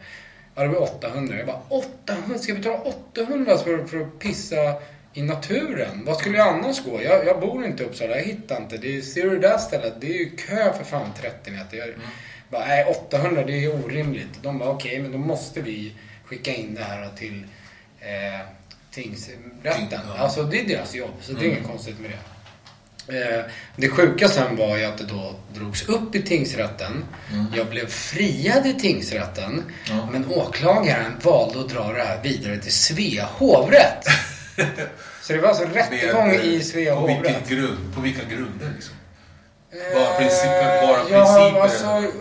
Ja, det blir 800. Jag bara, 800? Ska jag betala 800 för, för att pissa i naturen? Vad skulle jag annars gå? Jag, jag bor inte i Uppsala, jag hittar inte. Det är, ser du det där stället? Det är ju kö för fan 30 meter. Jag bara, nej 800 det är orimligt. De bara, okej men då måste vi skicka in det här till eh, tingsrätten. Ting- ja. Alltså det är deras jobb, så det är inget konstigt med det. Eh, det sjuka sen var ju att det då drogs upp i tingsrätten. Jag blev friad i tingsrätten. Mm. Men åklagaren valde att dra det här vidare till Svea hovrätt. <laughs> Så det var alltså rättegång Med- i Svea på vilken hovrätt. grund? På vilka grunder liksom? Bara principer, bara Eh, Ja, principer. alltså...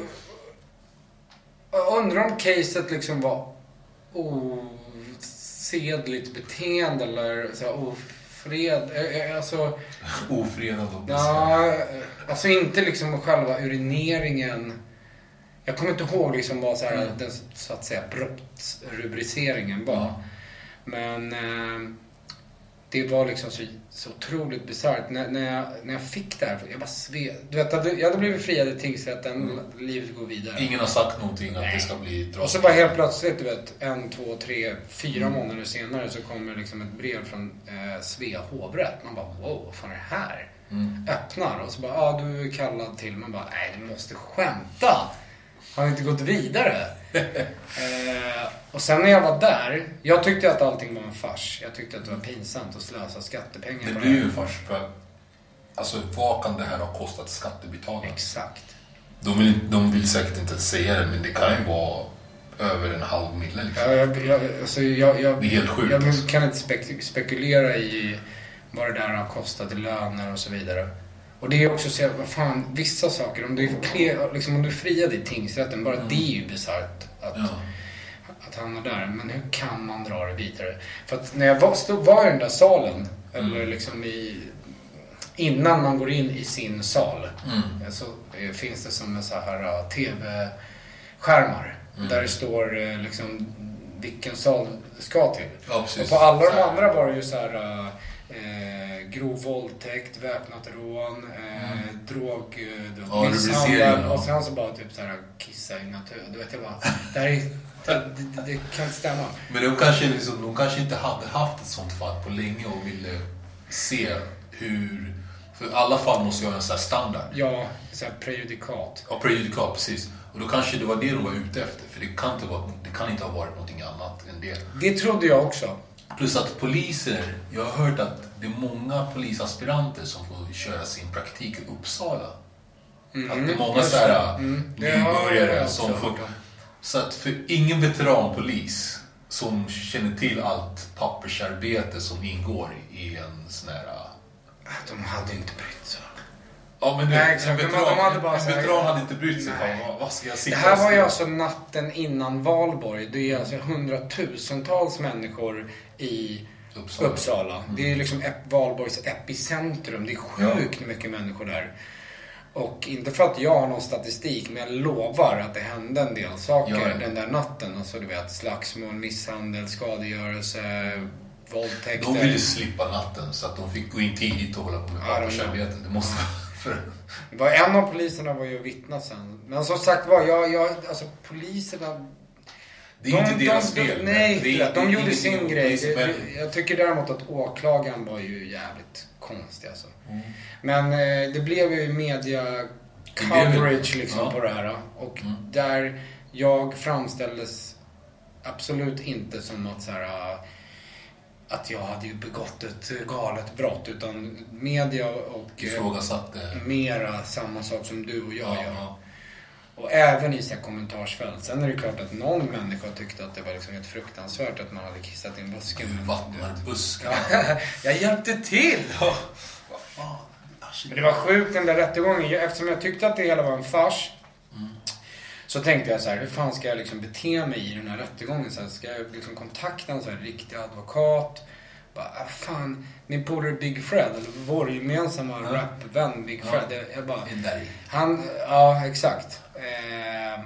Jag undrar om caset liksom var osedligt beteende eller så här, ofred... eh, eh, Alltså... <laughs> Ofredad och Ja, alltså inte liksom själva urineringen. Jag kommer inte ihåg liksom vad så, här, den så att säga brottsrubriceringen var. Ja. Men eh, det var liksom så, så otroligt bisarrt. När, när, jag, när jag fick det här, jag bara sved. Du vet, jag hade- blivit friad i tingsrätten, livet går vidare. Ingen har sagt någonting att det ska bli Och drag. så bara helt plötsligt, du vet, en, två, tre, fyra månader senare så kommer liksom ett brev från eh, Svea hovrätt. Man bara wow, vad fan är det här? Öppnar och så bara, ja ah, du är kallad till. Man bara, nej du måste skämta. Har inte gått vidare? Eh, och sen när jag var där, jag tyckte att allting var en fars. Jag tyckte att det var pinsamt att slösa skattepengar Det på blir det ju här. först för Alltså vad kan det här ha kostat skattebetalarna? Exakt. De vill, de vill säkert inte säga det men det kan ju vara över en halv mille liksom. Ja, jag, jag, alltså jag, jag, Det är helt sjukt, Jag kan inte spek spekulera i vad det där har kostat i löner och så vidare. Och det är också så vad fan, vissa saker, om du, liksom, om du i tingsrätten, bara det är ju bisarrt att, Ja. att hamna där. Men hur kan man dra det vidare? För att när jag var, stod, var i den där salen, eller liksom i, innan man går in i sin sal, så eh, finns det som en så här TV-skärmar. Där det står eh, liksom vilken sal det ska till. Ja. Och på alla de andra var det ju så här eh, grov våldtäkt, väpnat rån, eh, drog, eh, Ja, misshandel och sen så bara typ så här kissa i natur. Du vet jag bara, det här är, det, det, det kan inte stämma. Men de kanske, liksom, de kanske inte hade haft ett sånt fall på länge och ville se hur... För alla fall måste ju ha en sån här standard. Ja, så här prejudikat. Ja, prejudikat, precis. Och då kanske det var det de var ute efter. För det kan inte, vara, det kan inte ha varit någonting annat än det. Det trodde jag också. Plus att poliser, jag har hört att det är många polisaspiranter som får köra sin praktik i Uppsala. att det är många så här det. Mm, det har nybörjare jag som får... Så att för ingen veteranpolis som känner till allt pappersarbete som ingår i en sån här... De hade inte brytt sig. Ja men du, Nej, en exakt. De- veteran, de hade bara en här- veteran hade inte brytt sig. Fan, vad, ska jag Det sitta här och var ju alltså natten innan valborg. Det är alltså hundratusentals människor i Uppsala. Uppsala. Det är liksom valborgs epicentrum. Det är sjukt mycket människor där. Och inte för att jag har någon statistik, men jag lovar att det hände en del saker Ja, ja. den där natten. Alltså du vet, slagsmål, misshandel, skadegörelse, våldtäkter. De ville slippa natten så att de fick gå in tidigt och hålla på med Ja, de- pappersarbete. Det måste <laughs> en av poliserna var ju och vittnat sen. Men som sagt var, jag, jag, alltså poliserna Det är inte deras de, fel. De, nej, det är, de, det gjorde sin grej. Det, det, jag tycker däremot att åklagaren var ju jävligt konstig alltså. Mm. Men eh, det blev ju media Det coverage liksom ja. Mm. på det här. Och där jag framställdes absolut inte som att så här, äh, att jag hade ju begått ett galet brott. Utan media och eh, Ifrågasatte... mera samma sak som du och jag Ja, gör. ja. Och även i så här kommentarsfält. Sen är det klart att någon människa tyckte att det var liksom helt fruktansvärt att man hade kissat i en buske. men- Vattnar buskar. <laughs> Ja, jag hjälpte till! Ja, vad fan. Men det var sjukt den där rättegången. Eftersom jag tyckte att det hela var en fars. Så tänkte jag så här, hur fan ska jag liksom bete mig i den här rättegången? Så här, ska jag liksom kontakta en så här riktig advokat? Bara, ah, fan, min polare Big Fred, eller vår gemensamma rapvän Big Fred. Jag, jag bara, han, ja exakt. Eh,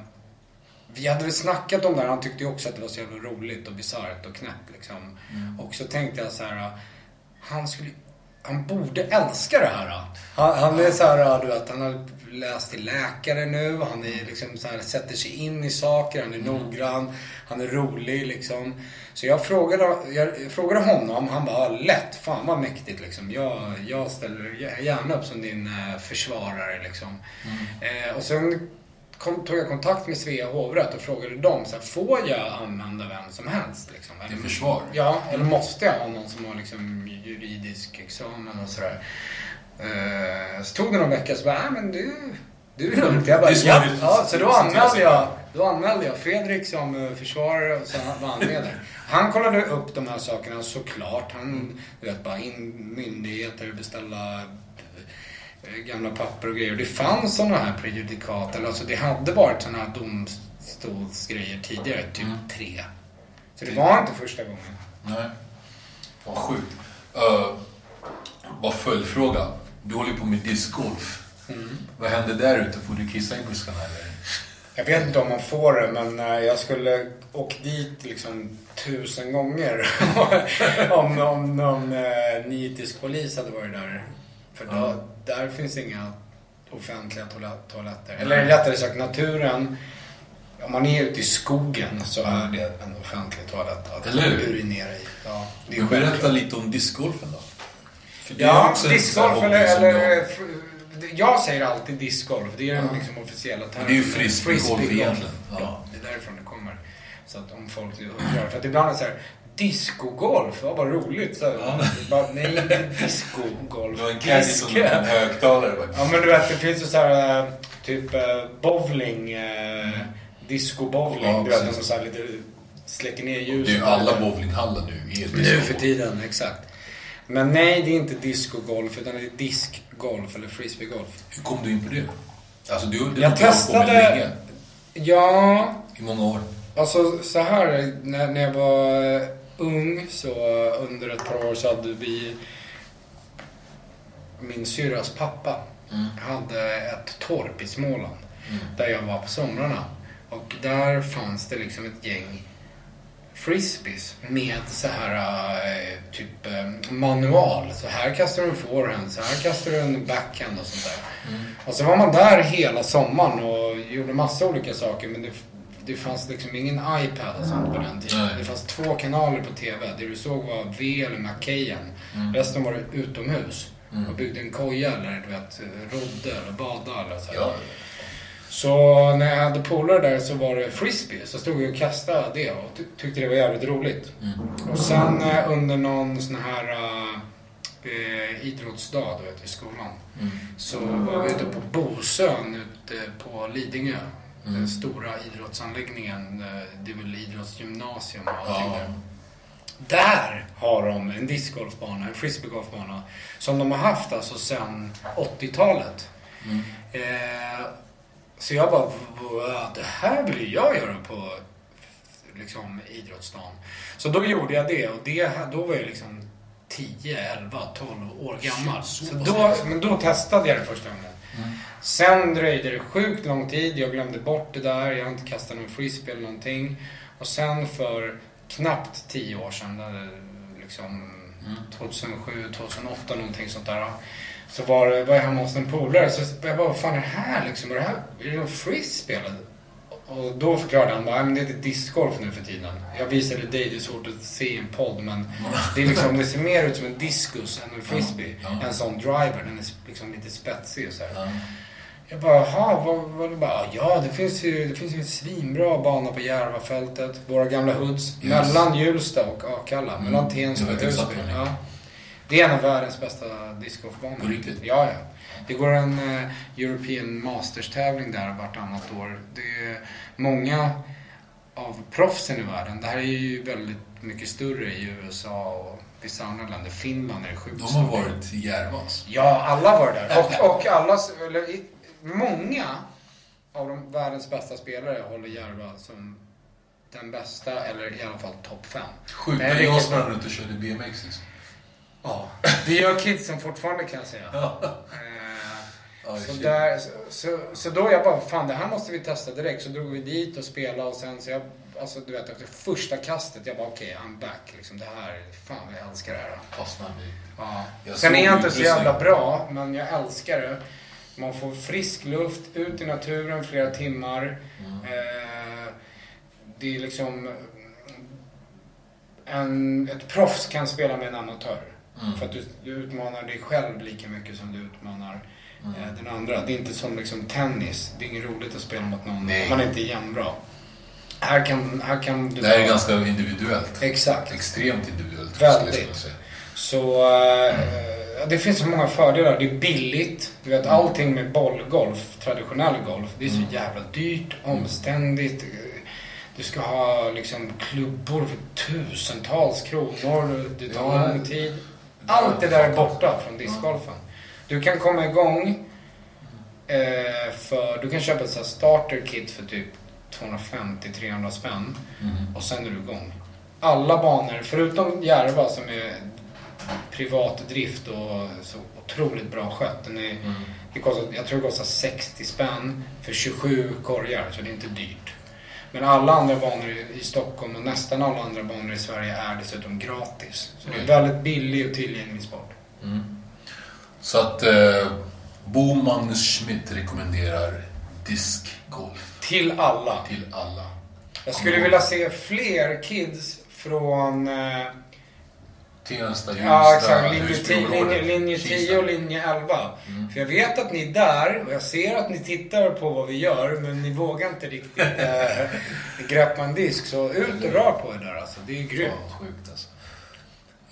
vi hade väl snackat om det här, han tyckte ju också att det var så jävla roligt och bisarrt och knäppt liksom. Och så tänkte jag så här, han skulle han borde älska det här. Han, han är så här, du vet, han har läst till läkare nu. Han är liksom så här, sätter sig in i saker. Han är noggrann. Han är rolig liksom. Så jag frågade, jag frågade honom. Han bara, "Ah, lätt. Fan vad mäktigt liksom. Jag, jag ställer gärna upp som din eh, försvarare liksom. Eh, och sen kom, tog jag kontakt med Svea hovrätt och frågade dem. Så här, får jag använda vem som helst? Liksom? Till försvar? Ja, eller måste jag ha någon som har liksom juridisk examen och sådär? Eh, så tog det någon vecka så bara, nej men du, du är lugnt. Jag bara, ja. ja. Så då anmälde jag, då anmälde jag Fredrik som eh, försvarare och så var han med där. Han kollade upp de här sakerna såklart. Han, du vet, bara in myndigheter, beställa gamla papper och grejer. Det fanns sådana här prejudikat, eller alltså det hade varit sådana här domstolsgrejer tidigare, typ tre. Så det var inte första gången. Nej. Vad sjukt. Uh, bara följdfråga. Du håller på med discgolf. Vad händer där ute? Får du kissa i buskarna eller? Jag vet inte om man får det, men eh, jag skulle åkt dit liksom tusen gånger <laughs> om någon, någon eh, nitisk polis hade varit där. För då, Ja. där finns inga offentliga toalett, toaletter. Eller rättare sagt, naturen. Om man är ute i skogen så är det en offentlig toalett att Eller hur? urinera i. Ja, det är berätta lite om discgolfen då. Ja, discgolf eller... eller jag säger alltid discgolf. Det är den liksom officiella termen. det är ju frisbeegolf egentligen. Ja. Ja. det är därifrån det kommer. Så att om folk undrar. För att ibland är det så här, discogolf, ja, vad roligt. Så, bara, nej, inte discogolf. Det var en caddy som en högtalare. Ja men du vet, det finns ju så här eh, typ eh, bowling, eh, disco-bowling. Ja, du vet, de så här lite släcker ner Det är ljuset. ju alla bowlinghallar nu är Nu för tiden, exakt. Men nej, det är inte discogolf utan det är diskgolf eller frisbeegolf. Hur kom du in på det? Alltså du, du Jag testade- länge. Ja, I många år. alltså så här när, när jag var ung så under ett par år så hade vi min syrras pappa hade ett torp i Småland där jag var på somrarna. Och där fanns det liksom ett gäng frisbees med så här eh, typ eh, manual. Så här kastar du en forehand, så här kastar du en backhand och sånt där. Och så var man där hela sommaren och gjorde massa olika saker men det, det fanns liksom ingen iPad och sånt på den tiden. Nej. Det fanns två kanaler på TV. Det du såg var V eller Macahan. Resten var det utomhus. Och byggde en koja eller du vet, rodde eller bada eller så. Ja. Så när jag hade polare där så var det frisbee. Så stod jag och kastade det och ty- tyckte det var jävligt roligt. Och sen eh, under någon sån här eh, idrottsdag du vet, i skolan. Så var vi ute på Bosön ute på Lidingö. Den stora idrottsanläggningen. eh, Det är väl idrottsgymnasium och allting Ja. där. Där har de en discgolfbana, en frisbeegolfbana. Som de har haft alltså sedan 80-talet. Eh, så jag bara, "Wow, det här vill jag göra på liksom, idrottsdagen. Så då gjorde jag det och det, då var jag liksom 10, 11, 12 år gammal. Så då, men då testade jag det första gången. Sen dröjde det sjukt lång tid. Jag glömde bort det där. Jag har inte kastat någon frisbee eller någonting. Och sen för knappt 10 år sedan, liksom 2007, 2008 någonting sånt där. Så var, var jag hemma hos en polare. Så jag bara, vad fan är det här liksom? Är det här är det någon frisbee eller? Och då förklarade han bara, "Nej, men det heter discgolf nu för tiden. Jag visade dig, det är svårt att se i en podd men det, är liksom, det ser mer ut som en diskus än en frisbee. Ja, ja. En sån driver, den är liksom lite spetsig och så här. Jag bara, jaha, vad, vad det bara, ja det finns ju, det finns ju en svinbra bana på Järvafältet. Våra gamla hoods. Mellan Hjulsta och Akalla. Mellan Tensta och Husby. är. Ja. Det är en av världens bästa discgolfbanor. På riktigt? Ja, ja. Det går en eh, European Masters-tävling där vartannat år. Det är många av proffsen i världen. Det här är ju väldigt mycket större i USA och vissa andra länder. Finland är det sjukt De har varit i Järvas. Ja, alla var där. Och, och alla, eller många av de världens bästa spelare håller Järva som den bästa, eller i alla fall topp fem. Sjukt. Men jag sprang runt och körde BMX liksom. Ja, det gör kidsen fortfarande kan jag säga. Ja. Ja, så, där, så, så, så då jag bara, fan det här måste vi testa direkt. Så drog vi dit och spelade och sen så jag, alltså du vet efter första kastet, jag bara okej, I'm back. Liksom det här, fan jag älskar det här. Fastnade i. Ja. Sen är jag inte så jävla bra, men jag älskar det. Man får frisk luft, ut i naturen flera timmar. Eh, det är liksom... En, ett proffs kan spela med en amatör. För att du, du utmanar dig själv lika mycket som du utmanar eh, den andra. Det är inte som liksom tennis. Det är inget roligt att spela mot någon Nej. om man inte är jämnbra. Här kan, här kan du... Det här är ganska individuellt. Exakt. Extremt individuellt. Väldigt. Så, ja, det finns så många fördelar. Det är billigt. Du vet allting med bollgolf, traditionell golf, det är så jävla dyrt, omständigt. Du ska ha liksom klubbor för tusentals kronor. Det tar Ja. lång tid. Allt det där är borta från discgolfen. Du kan komma igång eh, för... Du kan köpa ett starter kit för typ 250-300 spänn. Och sen är du igång. Alla banor, förutom Järva som är privat drift och så otroligt bra skött. Den är, det kostar, jag tror det kostar 60 spänn för 27 korgar, så det är inte dyrt. Men alla andra banor i- Stockholm och nästan alla andra banor i Sverige är dessutom gratis. Så det är en väldigt billig och tillgänglig sport. Så att eh, Bo Magnus Schmidt rekommenderar diskgolf Till alla. till alla. Jag skulle vilja se fler kids från eh, Tensta, Hjulsta, Ja, exakt. Linje 10, Husbyområdet, linje, linje Kista. 10 och linje 11. För jag vet att ni är där och jag ser att ni tittar på vad vi gör men ni vågar inte riktigt äh, <laughs> greppa en disk. Så ut och rör på er där alltså. Det är grymt. Ja, sjukt alltså.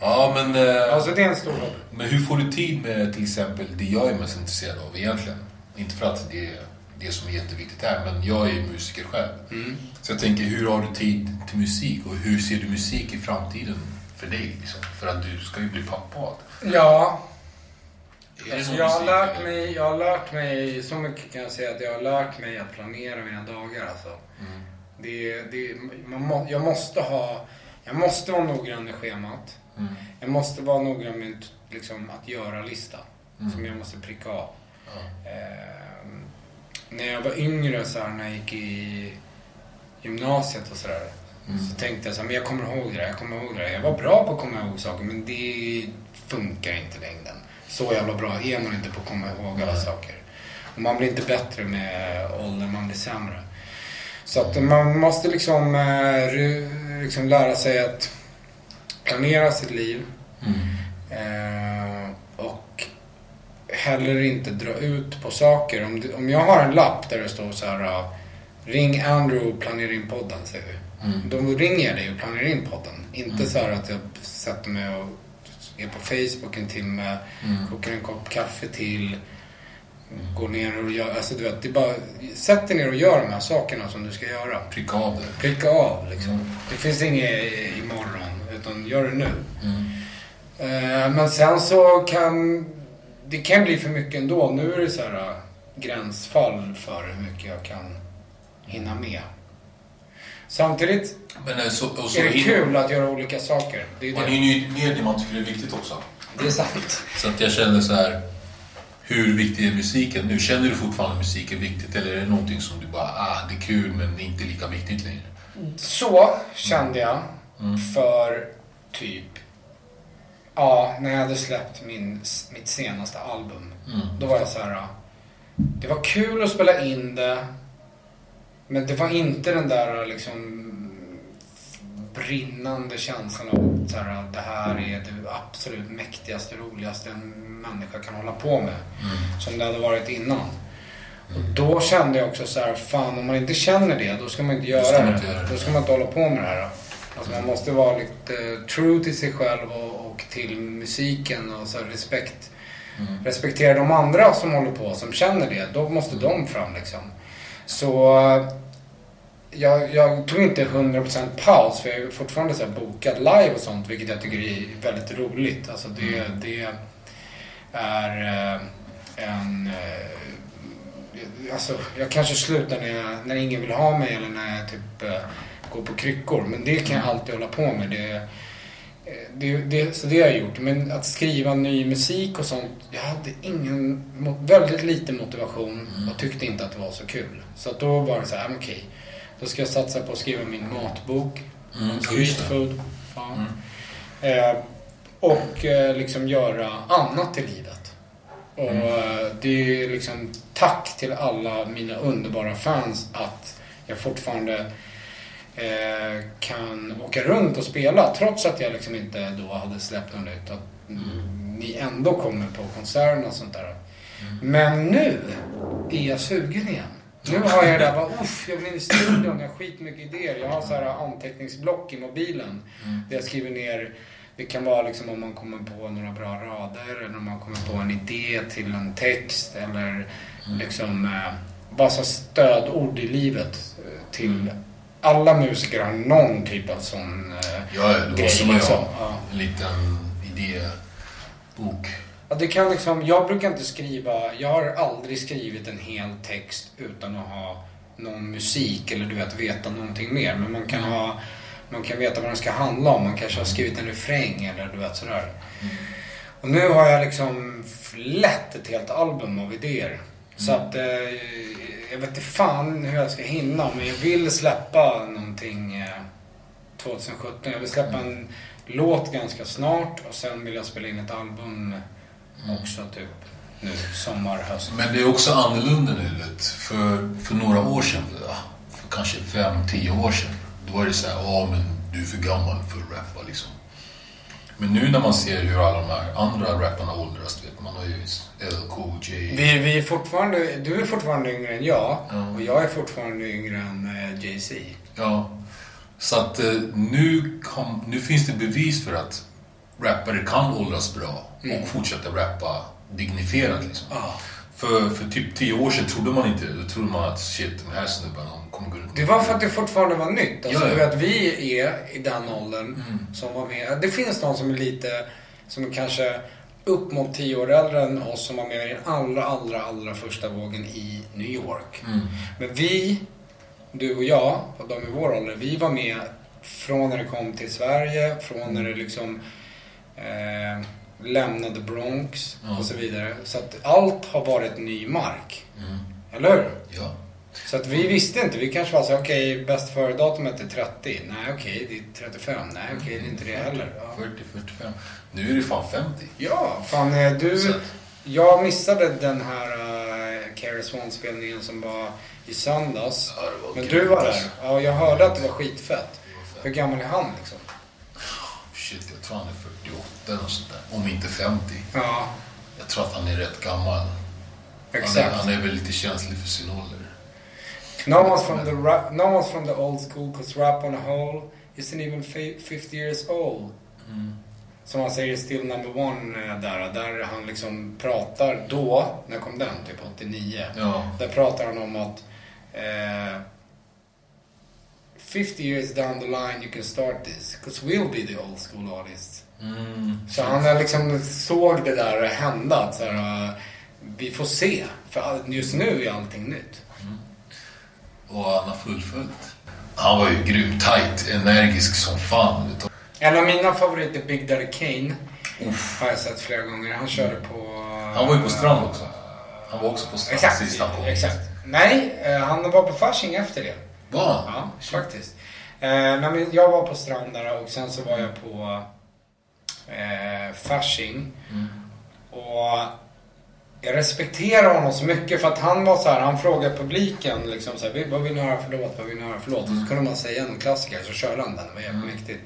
Ja, men, eh, Alltså det är en stor hobby. men hur får du tid med till exempel det jag är mest intresserad av egentligen? Inte för att det är det som är jätteviktigt här, men jag är musiker själv. Mm. Så jag tänker, hur har du tid till musik och hur ser du musik i framtiden för dig? Liksom? För att du ska ju bli pappa och allt. Ja, alltså jag har lärt eller? mig, jag har lärt mig, så mycket kan jag säga att jag har lärt mig att planera mina dagar alltså. Det, det, man må, jag måste ha, jag måste vara noggrann med schemat. Jag måste vara noggrann med liksom, att göra-lista. Som jag måste pricka av. Ehm, när jag var yngre, så här, när jag gick i gymnasiet och sådär. Så tänkte jag så här, men jag kommer ihåg det där, jag kommer ihåg det där. Jag var bra på att komma ihåg saker, men det funkar inte i längden. Så jävla bra är man inte på att komma ihåg alla saker. Och man blir inte bättre med åldern, man blir sämre. Så att man måste liksom, eh, liksom lära sig att planera sitt liv. Eh, och heller inte dra ut på saker. Om, om jag har en lapp där det står så här Ring Andrew och planera in podden, säger vi. Då ringer jag dig och planerar in podden. Inte så här att jag sätter mig och är på Facebook en timme, kokar en kopp kaffe till, går ner och gör... Alltså du vet, det är bara... Sätt dig ner och gör de här sakerna som du ska göra. Pricka av det. Pricka av liksom. Det finns inget imorgon, utan gör det nu. Eh, Men sen så kan... Det kan bli för mycket ändå. Nu är det så här äh, gränsfall för hur mycket jag kan hinna med. Samtidigt Men eh, så, och så är det in- kul att göra olika saker. Det är Man det. hinner ju med det man tycker är viktigt också. Det är sant. Så att jag kände så här. Hur viktig är musiken nu? Känner du fortfarande musik är viktigt eller är det någonting som du bara, ah, det är kul men inte lika viktigt längre? Så kände jag för typ... Ja, när jag hade släppt min, mitt senaste album. Då var jag så här... Det var kul att spela in det. Men det var inte den där liksom brinnande känslan av så här, det här är det absolut mäktigaste, roligaste en människa kan hålla på med. Som det hade varit innan. Och då kände jag också så här, fan om man inte känner det, då ska man inte göra det. inte göra det. Då ska man inte hålla på med det här. Alltså man måste vara lite true till sig själv och, och till musiken och så respekt. Respektera de andra som håller på, som känner det. Då måste de fram liksom. Så eh, jag, jag tog inte 100% paus för jag är fortfarande så här bokad live och sånt vilket jag tycker är väldigt roligt. Alltså det, det är eh, en... eh, Alltså jag kanske slutar när, jag, när ingen vill ha mig eller när jag typ går på kryckor. Men det kan jag alltid hålla på med. Det, eh, det, det, så det har jag gjort. Men att skriva ny musik och sånt. Jag hade ingen, väldigt lite motivation och tyckte inte att det var så kul. Så att då var det så här, men okej. Då ska jag satsa på att skriva min matbok. Mm, Street food. Ja. Eh, och eh, liksom göra annat i livet. Och eh, det är liksom tack till alla mina underbara fans att jag fortfarande eh, kan åka runt och spela trots att jag liksom inte då hade släppt något nytt. Att mm, ni ändå kommer på konserterna och sånt där. Men nu är jag sugen igen. Nu har jag det där, bara, uff, jag vill in i studion, jag har skitmycket idéer. Jag har så här anteckningsblock i mobilen. Där jag skriver ner Det kan vara liksom om man kommer på några bra rader eller om man kommer på en idé till en text eller liksom eh, bara så stödord i livet eh, till alla musiker har någon typ av sån eh, Ja, då grej. måste man liksom. ha en liten idébok. Ja, det kan liksom, jag brukar inte skriva, jag har aldrig skrivit en hel text utan att ha någon musik eller du vet veta någonting mer. Men man kan ha, man kan veta vad den ska handla om. Man kanske har skrivit en refräng eller du vet sådär. Och nu har jag liksom lätt ett helt album av idéer. Så att eh, jag vet inte fan hur jag ska hinna men jag vill släppa någonting eh, 2017. Jag vill släppa en låt ganska snart och sen vill jag spela in ett album också typ nu, sommar, höst. Men det är också annorlunda nu. Vet. För, för några år sedan, för kanske fem, tio år sedan, då var det så här, ja men du är för gammal för att rappa liksom. Men nu när man ser hur alla de här andra rapparna åldras, vet, man har ju LKJ. Vi, vi är fortfarande, du är fortfarande yngre än jag Ja. och jag är fortfarande yngre än eh, Jay-Z. Ja. Så att eh, nu, kom, nu finns det bevis för att rappare kan åldras bra och fortsätta rappa dignifierat liksom. Ja. För, för typ tio år sedan trodde man inte Då trodde man att shit, den här snubben han kommer gå runt Det var för att det fortfarande var nytt. Alltså, Ja, ja. Du vet, vi är i den åldern som var med. Det finns de som är lite, som är kanske upp mot tio år äldre än oss som var med i den allra, allra, allra första vågen i New York. Men vi, du och jag, och de i vår ålder, vi var med från när det kom till Sverige, från när det liksom eh, lämnade Bronx och så vidare. Så att allt har varit ny mark. Eller hur? Ja. Så att vi visste inte. Vi kanske var så okej, bäst före-datumet är 30. Nej, okej, det är 35. Nej, okej, det är inte det heller. Ja, 40, 45. Nu är det fan 50. ja fan eh, du... Så- Jag missade den här uh, Carrie Swan-spelningen som var i söndags. Ja, var Men du var där. Ja, jag hörde att det var skitfett. Hur gammal är han liksom? Shit, jag tror han är 48 eller sånt där. Om inte 50. Ja, Jag tror att han är rätt gammal. Han är, exakt. han är väl lite känslig för sin ålder. No one's from the ra- no one's from the old school cause rap on a whole isn't even fi- 50 years old. Som han säger Still Number One eh, där, där han liksom pratar då, när kom den? Typ 89. Ja. Där pratar han om att eh, 50 years down the line you can start this, cause we'll be the old school artists. Mm. Så han liksom såg det där hända, att så här, eh, vi får se. För just nu är allting nytt. Och han har fullföljt. Han var ju grymt tight, energisk som fan. En av mina favoriter, Big Daddy Kane, har jag sett flera gånger. Han körde på... Han var ju på Strand också. Han var också på Strand Exakt, sist han kom. exakt. Nej, eh, han var på Fasching efter det. Var han? Ja, faktiskt. Eh, men jag var på Strand där och sen så var jag på eh, Fasching. Och jag respekterar honom så mycket för att han var så här, han frågade publiken liksom så här, vad vill ni höra för låt, vad vill ni höra för låt? Och så kunde man säga någon klassiker så körde han den, det var jävligt mäktigt.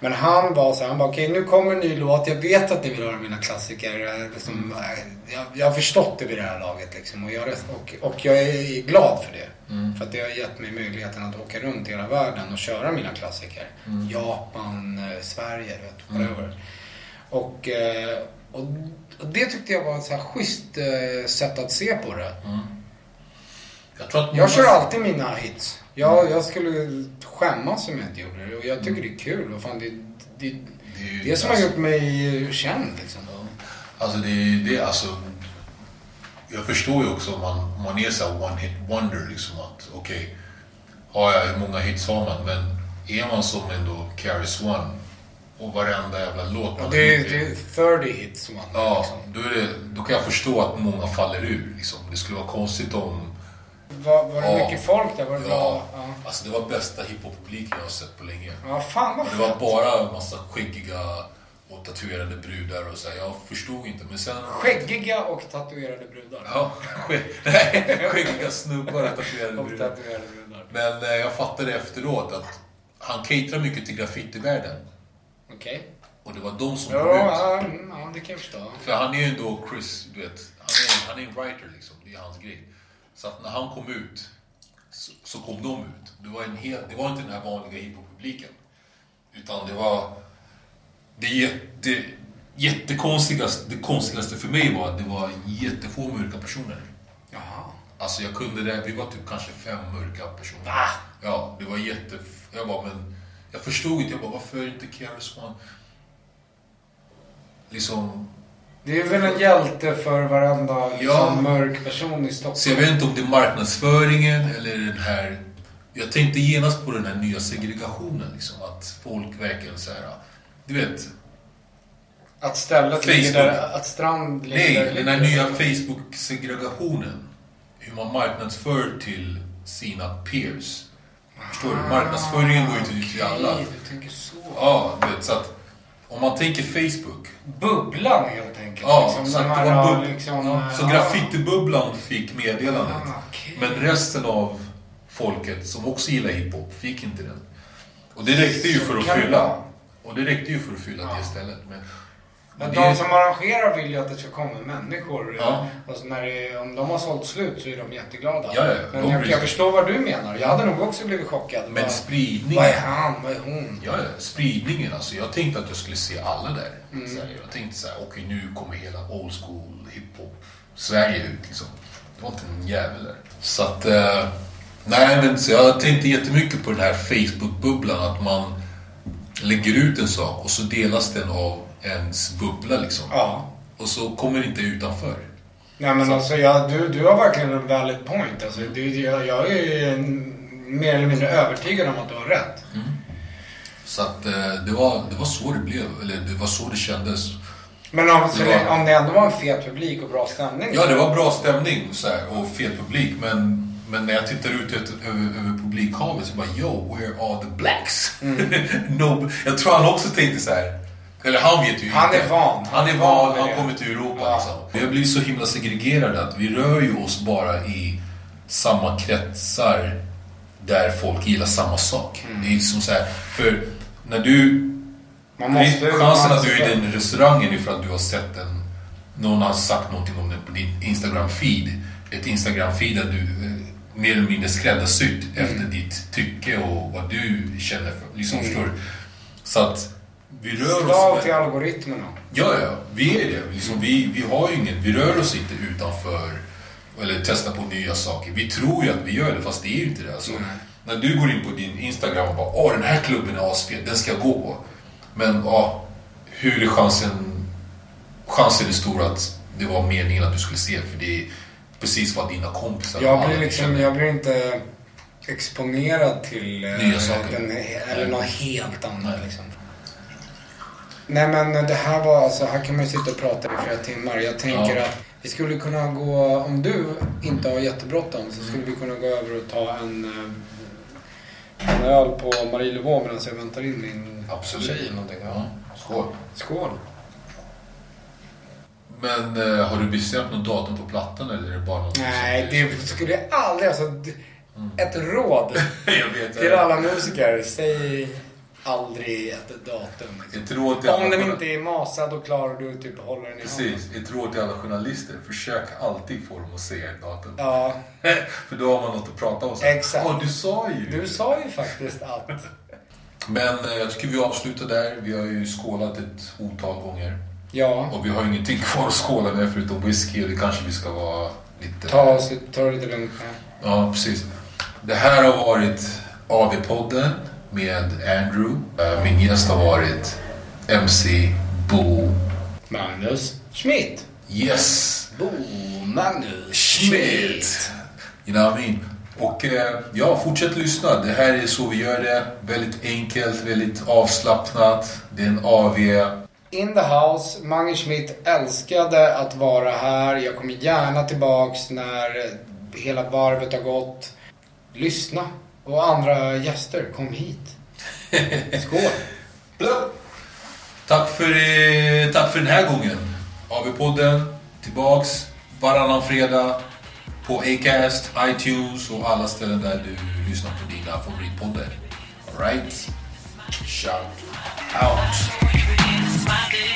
Men han var så här, han bara okej nu kommer en ny låt, jag vet att ni vill höra mina klassiker. Eh, Liksom, eh, jag, jag har förstått det vid det här laget liksom, och, jag, och, och jag är glad för det. För att det har gett mig möjligheten att åka runt i hela världen och köra mina klassiker. Japan, eh, Sverige, du vet, whatever. Och, och, och det tyckte jag var ett så här schysst eh, sätt att se på det. Jag tror att Jag kör alltid mina hits. Jag, jag skulle skämmas om jag inte gjorde det. Och jag tycker det är kul. Vad fan, det, det, Det är det som har alltså- gjort mig känd liksom. Alltså det är det, alltså. Jag förstår ju också om man, om man är så one hit wonder liksom att okej, har jag, hur många hits har man? Men är man som ändå Carrie Swan och varenda jävla låt man Det är, det är 30 hits man Ja, liksom. då, det, då kan jag förstå att många faller ur. Liksom. Det skulle vara konstigt om... Var, var det Ja. mycket folk där? Var det Ja, bra? Ja. alltså det var bästa hiphop-publiken jag har sett på länge. ja, fan vad Och det var bara en massa skäggiga och tatuerade brudar och så här, Jag förstod inte, men sen... Skäggiga och tatuerade brudar. Ja, skäggiga snubbar och tatuerade Och brudar. tatuerade brudar. Men eh, jag fattade efteråt att han caterar mycket till graffitivärlden. Okej. Och det var de som Ja, kom ut. ja, mm, ja, det kan jag förstå. För han är ju ändå Chris, du vet. Han är, han är en writer liksom. Det är hans grej. Så att när han kom ut så, så kom de ut. Det var, en hel, det var inte den här vanliga hiphop-publiken. Utan det var Det, jätte, jättekonstigaste, det konstigaste för mig var att det var jättefå mörka personer. Jaha. Alltså jag kunde det, vi var typ kanske fem mörka personer. Va? Ja, det var jätte... Jag bara, men... Jag förstod inte, jag bara, varför inte KRS One... Liksom... Det är väl en hjälte för varenda liksom, Ja. mörk person i Stockholm. Så jag vet inte om det är marknadsföringen eller den här... Jag tänkte genast på den här nya segregationen liksom. Att folk verkligen så här... Du vet, Att stället Facebook. ligger där, att strand ligger Nej, där. den här nya Facebook-segregationen. Hur man marknadsför till sina peers. Förstår du? Marknadsföringen går ju till, till alla. Okej, du tänker så. Ja, du vet, så att om man tänker Facebook. Bubblan helt enkelt. Ja, liksom, att här, bub- liksom, ja, så ja. graffitibubblan fick meddelandet. Ah, okej. Men resten av folket som också gillar hiphop fick inte den. Och det räckte ju för att fylla. Och det räckte ju för att fylla det stället. Men, Men det- de som arrangerar vill ju att det ska komma människor. Ja. Och så när det, om de har sålt slut så är de jätteglada. Ja, ja, Men de jag, jag förstår vad du menar. Jag hade nog också blivit chockad. men Vad- spridningen. Vad är han? Vad är hon? Ja, ja, spridningen. Alltså, jag tänkte att jag skulle se alla där. Mm. Så här, jag tänkte så här, okej nu kommer hela old school hiphop Sverige ut liksom. Det var inte en jävel där. Så att, eh, nej men så jag tänkte jättemycket på den här Facebook-bubblan. Att man lägger ut en sak och så delas den av ens bubbla liksom. Ja. Och så kommer det inte utanför. Nej men alltså jag, du, du har verkligen en valid point. Alltså, du, jag, jag är mer eller mindre övertygad om att du har rätt. Så att eh, det, var, det var så det blev. Eller det var så det kändes. Men om, så Det var- om det ändå var en fet publik och bra stämning. Ja, så- det var bra stämning så här, och fel publik. Men, men när jag tittar ut över, över, publikhavet så bara Yo, where are the blacks? <laughs> no, jag tror han också tänkte så här. Eller han vet ju Han är van. Han är van, han det. kommer till Europa Ja. liksom. Vi har blivit så himla segregerade att vi rör ju oss bara i samma kretsar där folk gillar samma sak. Mm. Det är som så här, för när du Man måste... Chansen att du är i den restaurangen är för att du har sett en... Någon har sagt någonting om den på din Instagram-feed. Ett Instagram-feed där du eh, mer eller mindre skräddarsytt Mm. efter ditt tycke och vad du känner för. Liksom, förstår du? Så att vi rör oss... till algoritmerna. Ja, ja. Vi är det. Liksom, vi, vi har ingen... Vi rör oss inte utanför eller testar på nya saker. Vi tror ju att vi gör det, fast det är ju inte det. Alltså, När du går in på din Instagram och bara Åh, den här klubben är asfet, den ska jag gå på. Men ja, hur är chansen... Chansen är stor att det var meningen att du skulle se, för det är precis vad dina kompisar Jag blir liksom, jag blir inte exponerad till... eh, Nya saker. Den, eller något helt annat liksom. Nej men det här var alltså, här kan man ju sitta och prata i flera timmar. Jag tänker Ja. att vi skulle kunna gå, om du inte har jättebråttom så skulle vi kunna gå över och ta en, eh, en öl på Marie Levaux medan jag väntar in min Absolut. tjej eller någonting. Ja, skål. Skål. Men eh, har du bestämt något datum på plattan eller är det bara något Nej, det skulle jag aldrig, alltså d- ett råd <laughs> till alla musiker. Säg aldrig ett datum. Liksom. Om den inte är masad och klar och du typ håller den i. Precis, ett råd till alla journalister. Försök alltid få dem att säga ett datum. Ja, <laughs> För då har man något att prata om. Exakt. Ja, du sa ju. du sa ju faktiskt att... <laughs> Men eh, jag tycker vi avslutar där. Vi har ju skålat ett otal gånger. Ja, Och vi har ingenting <laughs> kvar att skåla med förutom whisky och det kanske vi ska vara lite... ta, oss, ta det lite lugnt med. Ja, precis. Det här har varit AV-podden med Andrew. Eh, Min gäst har varit MC Bo Magnus Schmidt. Yes! Bo Magnus Schmidt. You know what I mean? Och eh, ja, fortsätt lyssna. Det här är så vi gör det. Väldigt enkelt, väldigt avslappnat. Det är en AV. In the house. Magnus Schmidt älskade att vara här. Jag kommer gärna tillbaks när hela varvet har gått. Lyssna. Och andra gäster, kom hit. Skål. Tack för, tack för den här gången. AV-podden tillbaks varannan fredag på Acast, iTunes och alla ställen där du lyssnar på dina favoritpoddar. Alright? Shout out.